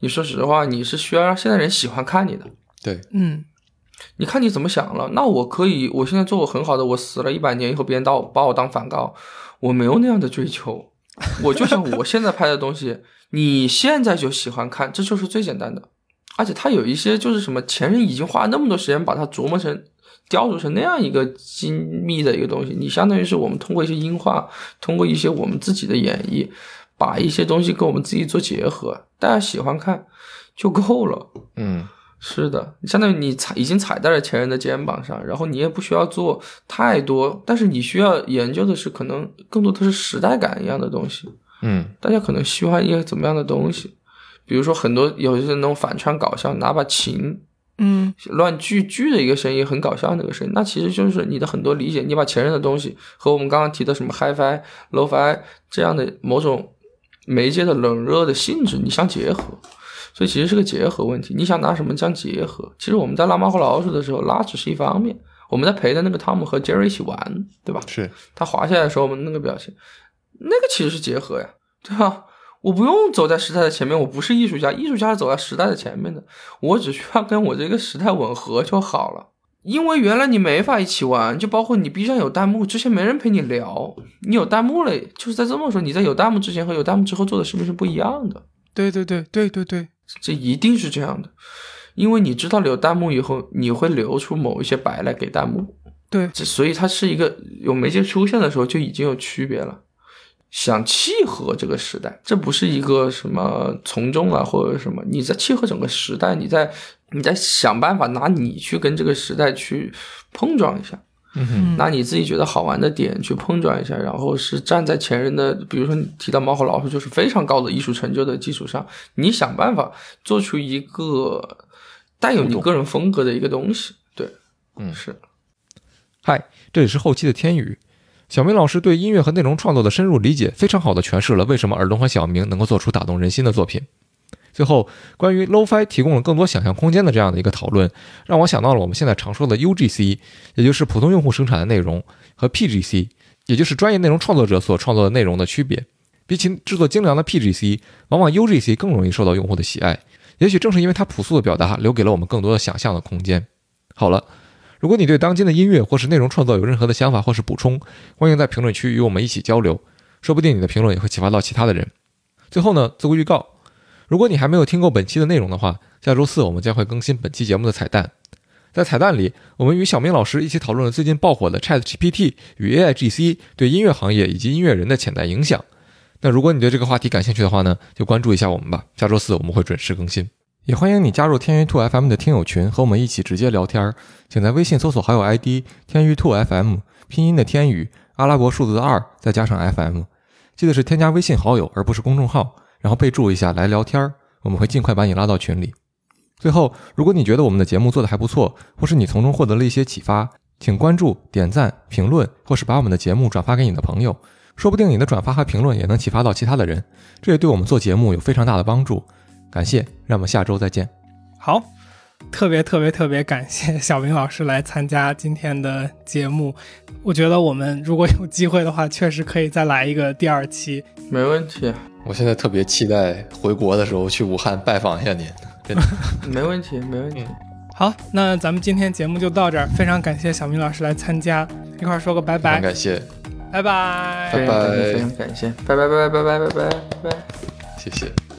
你说实话，你是需要让现在人喜欢看你的。对嗯你看你怎么想了？那我可以，我现在做我很好的，我死了一百年以后，别人把我把我当梵高，我没有那样的追求，我就想我现在拍的东西，你现在就喜欢看，这就是最简单的。而且它有一些就是什么，前人已经花了那么多时间把它琢磨成、雕琢成那样一个精密的一个东西，你相当于是我们通过一些音画，通过一些我们自己的演绎，把一些东西跟我们自己做结合，大家喜欢看就够了。嗯是的，相当于你踩已经踩在了前人的肩膀上，然后你也不需要做太多，但是你需要研究的是可能更多的是时代感一样的东西。嗯大家可能喜欢一个怎么样的东西？比如说很多有些那种反串搞笑，拿把琴嗯乱锯锯的一个声音，很搞笑那个声音，那其实就是你的很多理解，你把前人的东西和我们刚刚提的什么 HiFi、Low-Fi 这样的某种媒介的冷热的性质，你相结合。所以其实是个结合问题，你想拿什么相结合？其实我们在拉猫和老鼠的时候，拉只是一方面，我们在陪着那个汤姆和杰瑞一起玩，对吧？是他滑下来的时候，我们那个表情，那个其实是结合呀，对吧？我不用走在时代的前面，我不是艺术家，艺术家是走在时代的前面的，我只需要跟我这个时代吻合就好了。因为原来你没法一起玩，就包括你 B 站有弹幕，之前没人陪你聊，你有弹幕了，就是在这么说，你在有弹幕之前和有弹幕之后做的视频是不一样的。对对对对对对，这一定是这样的，因为你知道留弹幕以后，你会留出某一些白来给弹幕，对这所以它是一个有媒介出现的时候就已经有区别了。想契合这个时代，这不是一个什么从众啊或者什么，你在契合整个时代，你在你在想办法拿你去跟这个时代去碰撞一下。拿你自己觉得好玩的点去碰撞一下，然后是站在前人的，比如说你提到猫和老鼠，就是非常高的艺术成就的基础上，你想办法做出一个带有你个人风格的一个东西。对，嗯是。嗨，这里是后期的天宇。小明老师对音乐和内容创作的深入理解，非常好的诠释了为什么尔东和小明能够做出打动人心的作品。最后，关于 LoFi 提供了更多想象空间的这样的一个讨论，让我想到了我们现在常说的 UGC，也就是普通用户生产的内容，和 PGC，也就是专业内容创作者所创作的内容的区别。比起制作精良的 PGC，往往 UGC 更容易受到用户的喜爱。也许正是因为它朴素的表达，留给了我们更多的想象的空间。好了。如果你对当今的音乐或是内容创作有任何的想法或是补充，欢迎在评论区与我们一起交流，说不定你的评论也会启发到其他的人。最后呢，做个预告，如果你还没有听够本期的内容的话，下周四我们将会更新本期节目的彩蛋。在彩蛋里，我们与小明老师一起讨论了最近爆火的 ChatGPT 与 AIGC 对音乐行业以及音乐人的潜在影响。那如果你对这个话题感兴趣的话呢，就关注一下我们吧。下周四我们会准时更新。也欢迎你加入天娱兔 FM 的听友群，和我们一起直接聊天儿。请在微信搜索好友 ID 天娱兔 FM，拼音的天宇，阿拉伯数字的二，再加上 FM。记得是添加微信好友，而不是公众号，然后备注一下来聊天儿，我们会尽快把你拉到群里。最后，如果你觉得我们的节目做得还不错，或是你从中获得了一些启发，请关注、点赞、评论，或是把我们的节目转发给你的朋友，说不定你的转发和评论也能启发到其他的人，这也对我们做节目有非常大的帮助。感谢，让我们下周再见。好，特别特别特别感谢小明老师来参加今天的节目。我觉得我们如果有机会的话，确实可以再来一个第二期。没问题，我现在特别期待回国的时候去武汉拜访一下您，真的。没问题，没问题。好，那咱们今天节目就到这儿，非常感谢小明老师来参加，一块儿说个拜非常拜，感谢，拜拜。拜拜，非常感谢，拜拜拜拜拜拜拜拜拜。谢谢。